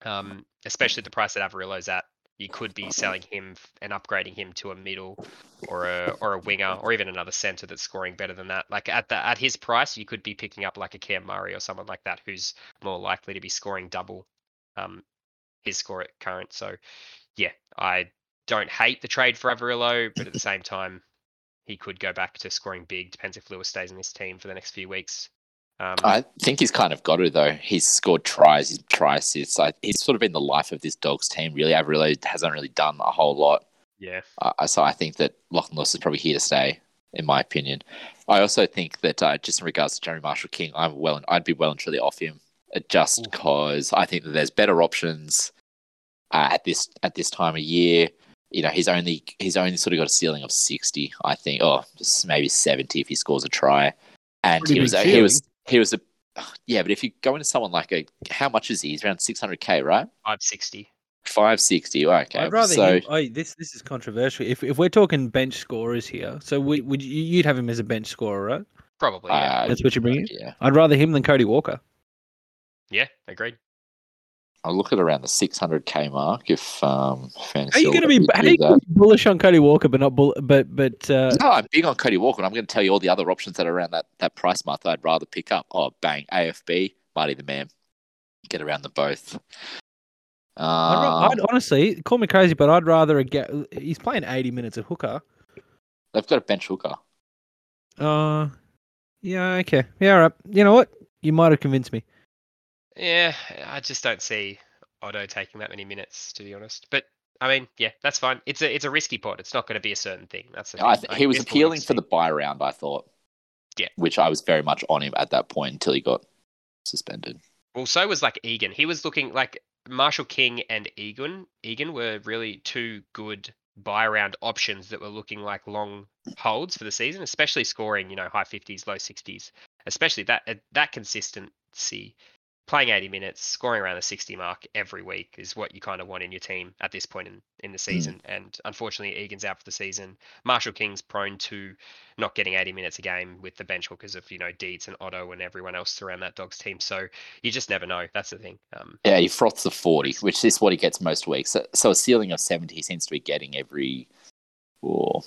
um, especially the price that Averillo's at, you could be selling him and upgrading him to a middle or a or a winger or even another center that's scoring better than that. Like at the at his price, you could be picking up like a Cam Murray or someone like that who's more likely to be scoring double um, his score at current. So yeah, I don't hate the trade for Averillo, but at the same time, he could go back to scoring big. Depends if Lewis stays in this team for the next few weeks. Um, I think he's kind of got it though. He's scored tries, he's try assists. Like, he's sort of been the life of this Dogs team. Really, Averillo hasn't really done a whole lot. yeah, Uh, so I think that Lachlan Lewis is probably here to stay, in my opinion. I also think that uh, just in regards to Jeremy Marshall King, I'm well, I'd be well and truly off him, uh, just because I think that there's better options uh, at this at this time of year. You know, he's only he's only sort of got a ceiling of sixty, I think, or just maybe seventy if he scores a try. And Pretty he was he was he was a yeah, but if you go into someone like a how much is he? He's around six hundred k, right? five sixty. Five sixty. Okay, I'd rather so him. Oh, this this is controversial. If if we're talking bench scorers here, so we, would you, you'd have him as a bench scorer, right? Probably. Yeah. uh, That's what you're bringing. yeah. I'd rather him than Cody Walker. yeah, agreed. I'll look at around the 600k mark if um. Are you going to be? will How do are gonna be bullish on Cody Walker, but not bull, but but uh, No, I'm big on Cody Walker, and I'm going to tell you all the other options that are around that, that price mark that I'd rather pick up. Oh, bang, AFB, Marty the Man. Get around them both. I'd, Um, I'd honestly call me crazy, but I'd rather get. He's playing 80 minutes of hooker. they've got a bench hooker. Uh, yeah, okay, yeah, all right. You know what? You might have convinced me. Yeah, I just don't see Otto taking that many minutes, to be honest. But I mean, yeah, that's fine. It's a it's a risky pot. It's not going to be a certain thing. That's the I he was appealing for the buy round, I thought. Yeah. Which I was very much on him at that point until he got suspended. Well, so was like Egan. He was looking like Marshall King and Egan. Egan were really two good buy round options that were looking like long holds for the season, especially scoring, you know, high 50s, low 60s. Especially that uh, that consistency, playing 80 minutes, scoring around the 60 mark every week is what you kind of want in your team at this point in, in the season. And unfortunately, Egan's out for the season. Marshall King's prone to not getting 80 minutes a game with the bench hookers of, you know, Deeds and Otto and everyone else around that Dogs team. So you just never know. That's the thing. Um, Yeah, he froths the 40, which is what he gets most weeks. So, so a ceiling of 70 he seems to be getting every, or,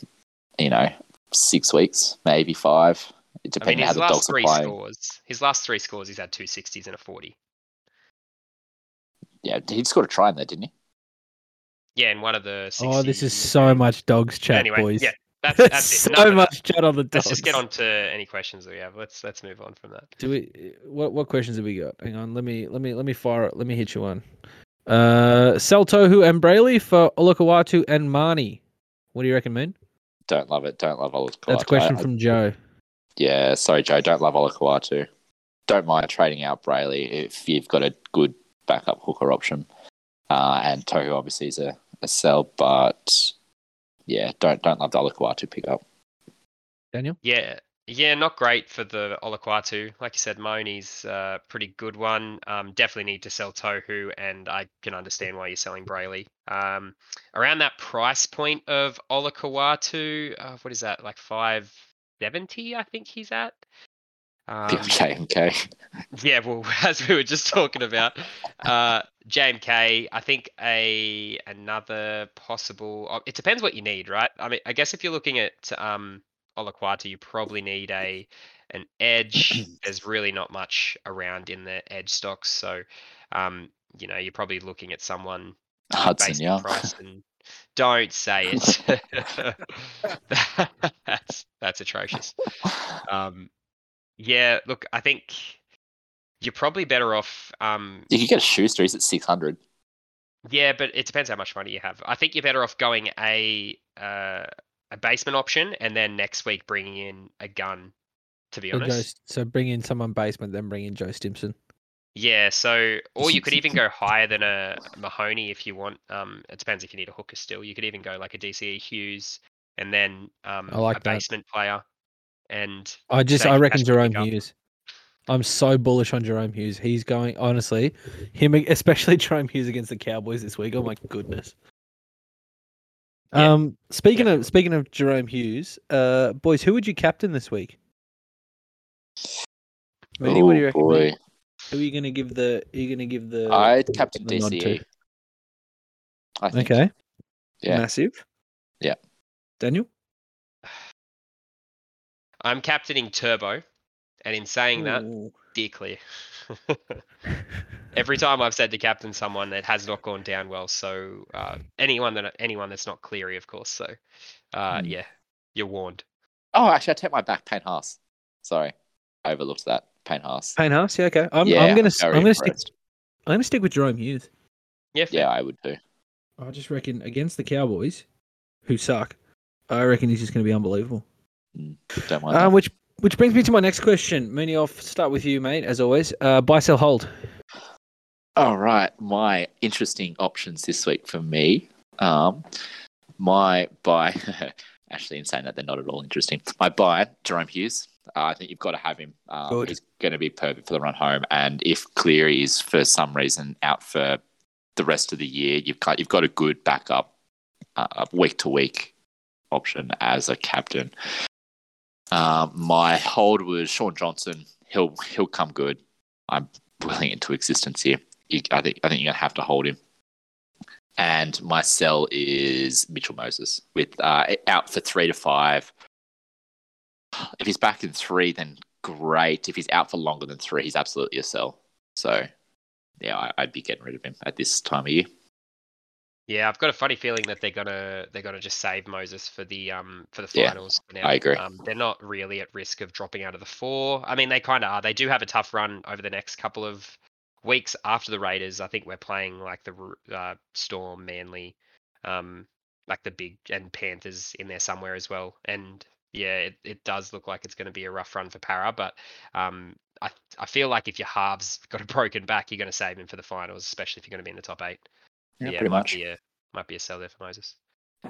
you know, six weeks, maybe five, I mean, on his how the last dogs are three playing. scores, his last three scores, he's had two 60s and a 40. Yeah, he scored a try in there, didn't he? Yeah, in one of the 60s. Oh, this is so much dogs chat, Anyway, boys. yeah, that's, that's it. so Enough much chat on the dogs. Let's just get on to any questions that we have. Let's let's move on from that. Do we? What what questions have we got? Hang on. Let me let me let me fire. it. Let me hit you one. Uh, Seltohu and Brailey for Olakau'atu and Marnie. What do you reckon, man? Don't love it. Don't love Olakau'atu. That's a question I- from Joe. Yeah, sorry, Joe. Don't love Olakau'atu. Don't mind trading out Brailey if you've got a good backup hooker option. Uh, and Tohu obviously is a, a sell, but yeah, don't don't love the Olakau'atu pickup. Daniel. Yeah, yeah, not great for the Olakau'atu. Like you said, Moni's a pretty good one. Um, definitely need to sell Tohu, and I can understand why you're selling Brailey. Um, around that price point of Olakau'atu, uh, what is that, like 570, I think he's at? Um, okay, okay. yeah, well, as we were just talking about, uh, JMK, I think a another possible. It depends what you need, right? I mean, I guess if you're looking at um, Olakau'atu, you probably need a an edge. There's really not much around in the edge stocks, so um, you know you're probably looking at someone Hudson based on Young. price and don't say it. that's that's atrocious. Um, yeah, look, I think you're probably better off. Um, You could get a Schuster. He's at six hundred. yeah, but it depends how much money you have. I think you're better off going a uh, a basement option and then next week bringing in a gun. To be So, Joe, honest, so bring in someone basement, then bring in Joe Stimson. Yeah. So, or you could even go higher than a Mahoney if you want. Um, it depends if you need a hooker still. You could even go like a DCE Hughes and then um, I like a that. basement player. And I just I reckon Jahrome. Hughes. I'm so bullish on Jahrome Hughes. He's going honestly, him especially Jahrome Hughes against the Cowboys this week. Oh my goodness. Yeah, Um, speaking definitely. of speaking of Jahrome Hughes, uh, boys, who would you captain this week? Manny, what do you Oh reckon? boy, mate? Who are you gonna give the? Are you gonna give the? I'd captain the nod to? DCE. I think. Okay. Yeah. Massive. Yeah. Daniel. I'm captaining Turbo, and in saying that, dear steer clear. Every time I've said to captain someone, it has not gone down well. So uh, anyone that anyone that's not Cleary, of course. So uh, Hmm. yeah, you're warned. Oh, actually, I take my back. Payne Haas. Sorry, I overlooked that. Payne Haas. Payne Haas. Yeah. Okay. I'm, yeah, I'm gonna. s- very I'm gonna stick. I'm gonna stick with Jahrome Hughes. Yeah, fair. Yeah, I would too. I just reckon against the Cowboys, who suck, I reckon he's just going to be unbelievable. Don't mind. Uh, which which brings me to my next question. Mooney, I'll start with you, mate, as always. Uh, buy, sell, hold. All right, my interesting options this week for me. Um, my buy, actually, in saying that they're not at all interesting. My buy, Jahrome Hughes. Uh, I think you've got to have him. Um, he's going to be perfect for the run home. And if Cleary is for some reason out for the rest of the year, you've got you've got a good backup, uh, week to week option as a captain. Um, my hold was Shaun Johnson. He'll he'll come good. I'm willing into existence here. You, I think I think you're gonna have to hold him. And my sell is Mitchell Moses with uh, out for three to five. If he's back in three, then great. If he's out for longer than three, he's absolutely a sell. So, yeah, I, I'd be getting rid of him at this time of year. Yeah, I've got a funny feeling that they're gonna they're gonna just save Moses for the um for the finals. for now. I agree. Um, they're not really at risk of dropping out of the four. I mean, they kind of are. They do have a tough run over the next couple of weeks after the Raiders. I think we're playing like the uh, Storm, Manly, um, like the big and Panthers in there somewhere as well. And yeah, it, it does look like it's going to be a rough run for Parra, but um, I I feel like if your halves got a broken back, you're going to save him for the finals, especially if you're going to be in the top eight Yeah, yeah, pretty might much. Be a, might be a sell there for Moses.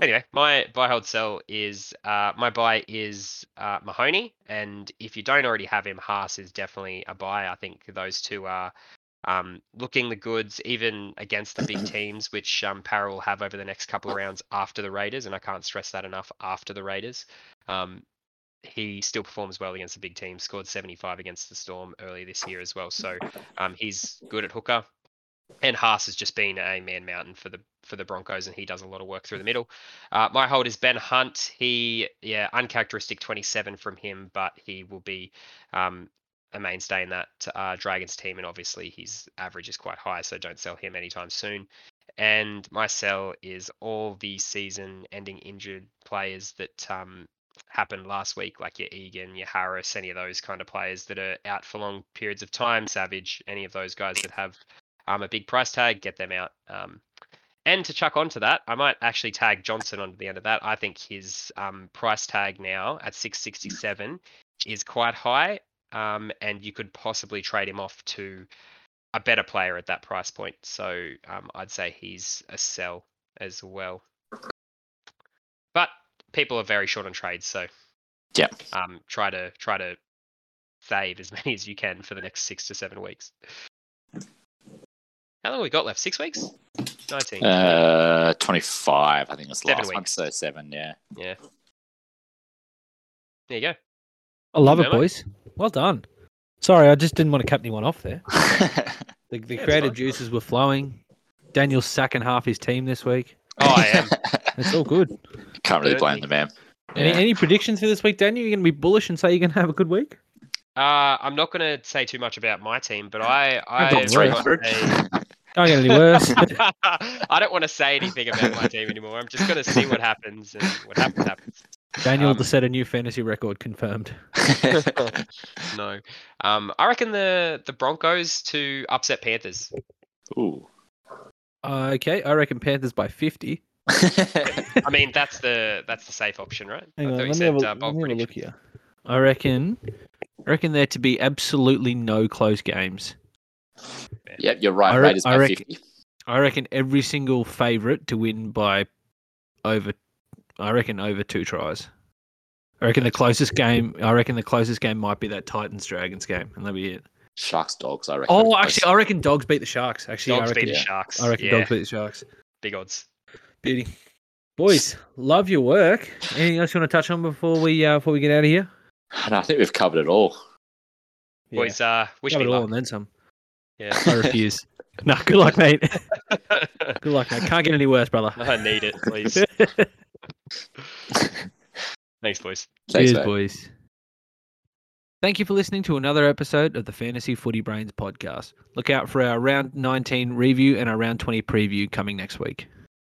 Anyway, my buy hold sell is uh, my buy is uh, Mahoney, and if you don't already have him, Haas is definitely a buy. I think those two are um, looking the goods, even against the big teams, which um, Parra will have over the next couple of rounds after the Raiders, and I can't stress that enough. After the Raiders, um, he still performs well against the big teams. Scored 75 against the Storm earlier this year as well, so um, he's good at hooker and Haas has just been a man mountain for the for the Broncos, and he does a lot of work through the middle. Uh, my hold is Ben Hunt. He, yeah, uncharacteristic 27 from him, but he will be um, a mainstay in that uh, Dragons team, and obviously his average is quite high, so don't sell him anytime soon. And my sell is all the season-ending injured players that um, happened last week, like your Egan, your Harris, any of those kind of players that are out for long periods of time. Savage, any of those guys that have um, a big price tag, get them out. Um, and to chuck onto that, I might actually tag Johnson onto the end of that. I think his um, price tag now at 667 is quite high, um, and you could possibly trade him off to a better player at that price point. So um, I'd say he's a sell as well. But people are very short on trades, so Yeah. um, try to try to save as many as you can for the next six to seven weeks. How long have we got left? Six weeks? 19. Uh, 25, I think was the Seven last one. So seven, yeah. yeah. There you go. I love it, Remember? boys. Well done. Sorry, I just didn't want to cut anyone off there. The, the Yeah, creative juices were flowing. Daniel's sacking half his team this week. Oh, I am. It's all good. Can't really blame the man. Any, Yeah. any predictions for this week, Daniel? You're going to be bullish and say you're going to have a good week? Uh, I'm not going to say too much about my team, but I I got have three got hundred. a- Can't get any worse. I don't want to say anything about my team anymore. I'm just going to see what happens, and what happens happens. Daniel Um, to set a new fantasy record confirmed. No, um, I reckon the the Broncos to upset Panthers. Ooh. Uh, okay, I reckon Panthers by 50. I mean, that's the that's the safe option, right? Hang I on, thought you let me, said have a, uh, let me have a look here. I reckon, I reckon there to be absolutely no close games. yep, you're right. I re- Raiders I by reckon- 50. I reckon every single favourite to win by over. I reckon over two tries. I reckon the closest game. I reckon the closest game might be that Titans Dragons game, and that'll be it. Sharks, dogs, I reckon. Oh, actually, I reckon Dogs beat the Sharks. Actually, Dogs I reckon. beat the. Sharks. I reckon yeah, Dogs beat the Sharks. big odds. Beauty, boys, love your work. Anything else you want to touch on before we uh, before we get out of here? No, I think we've covered it all. Boys, uh, wish Have me it all and then some. Yeah. I refuse. no, good luck, mate. Good luck, mate. Can't get any worse, brother. I need it, please. Thanks, boys. Thanks, Cheers, mate. boys. Thank you for listening to another episode of the Fantasy Footy Brains podcast. Look out for our round 19 review and our round 20 preview coming next week.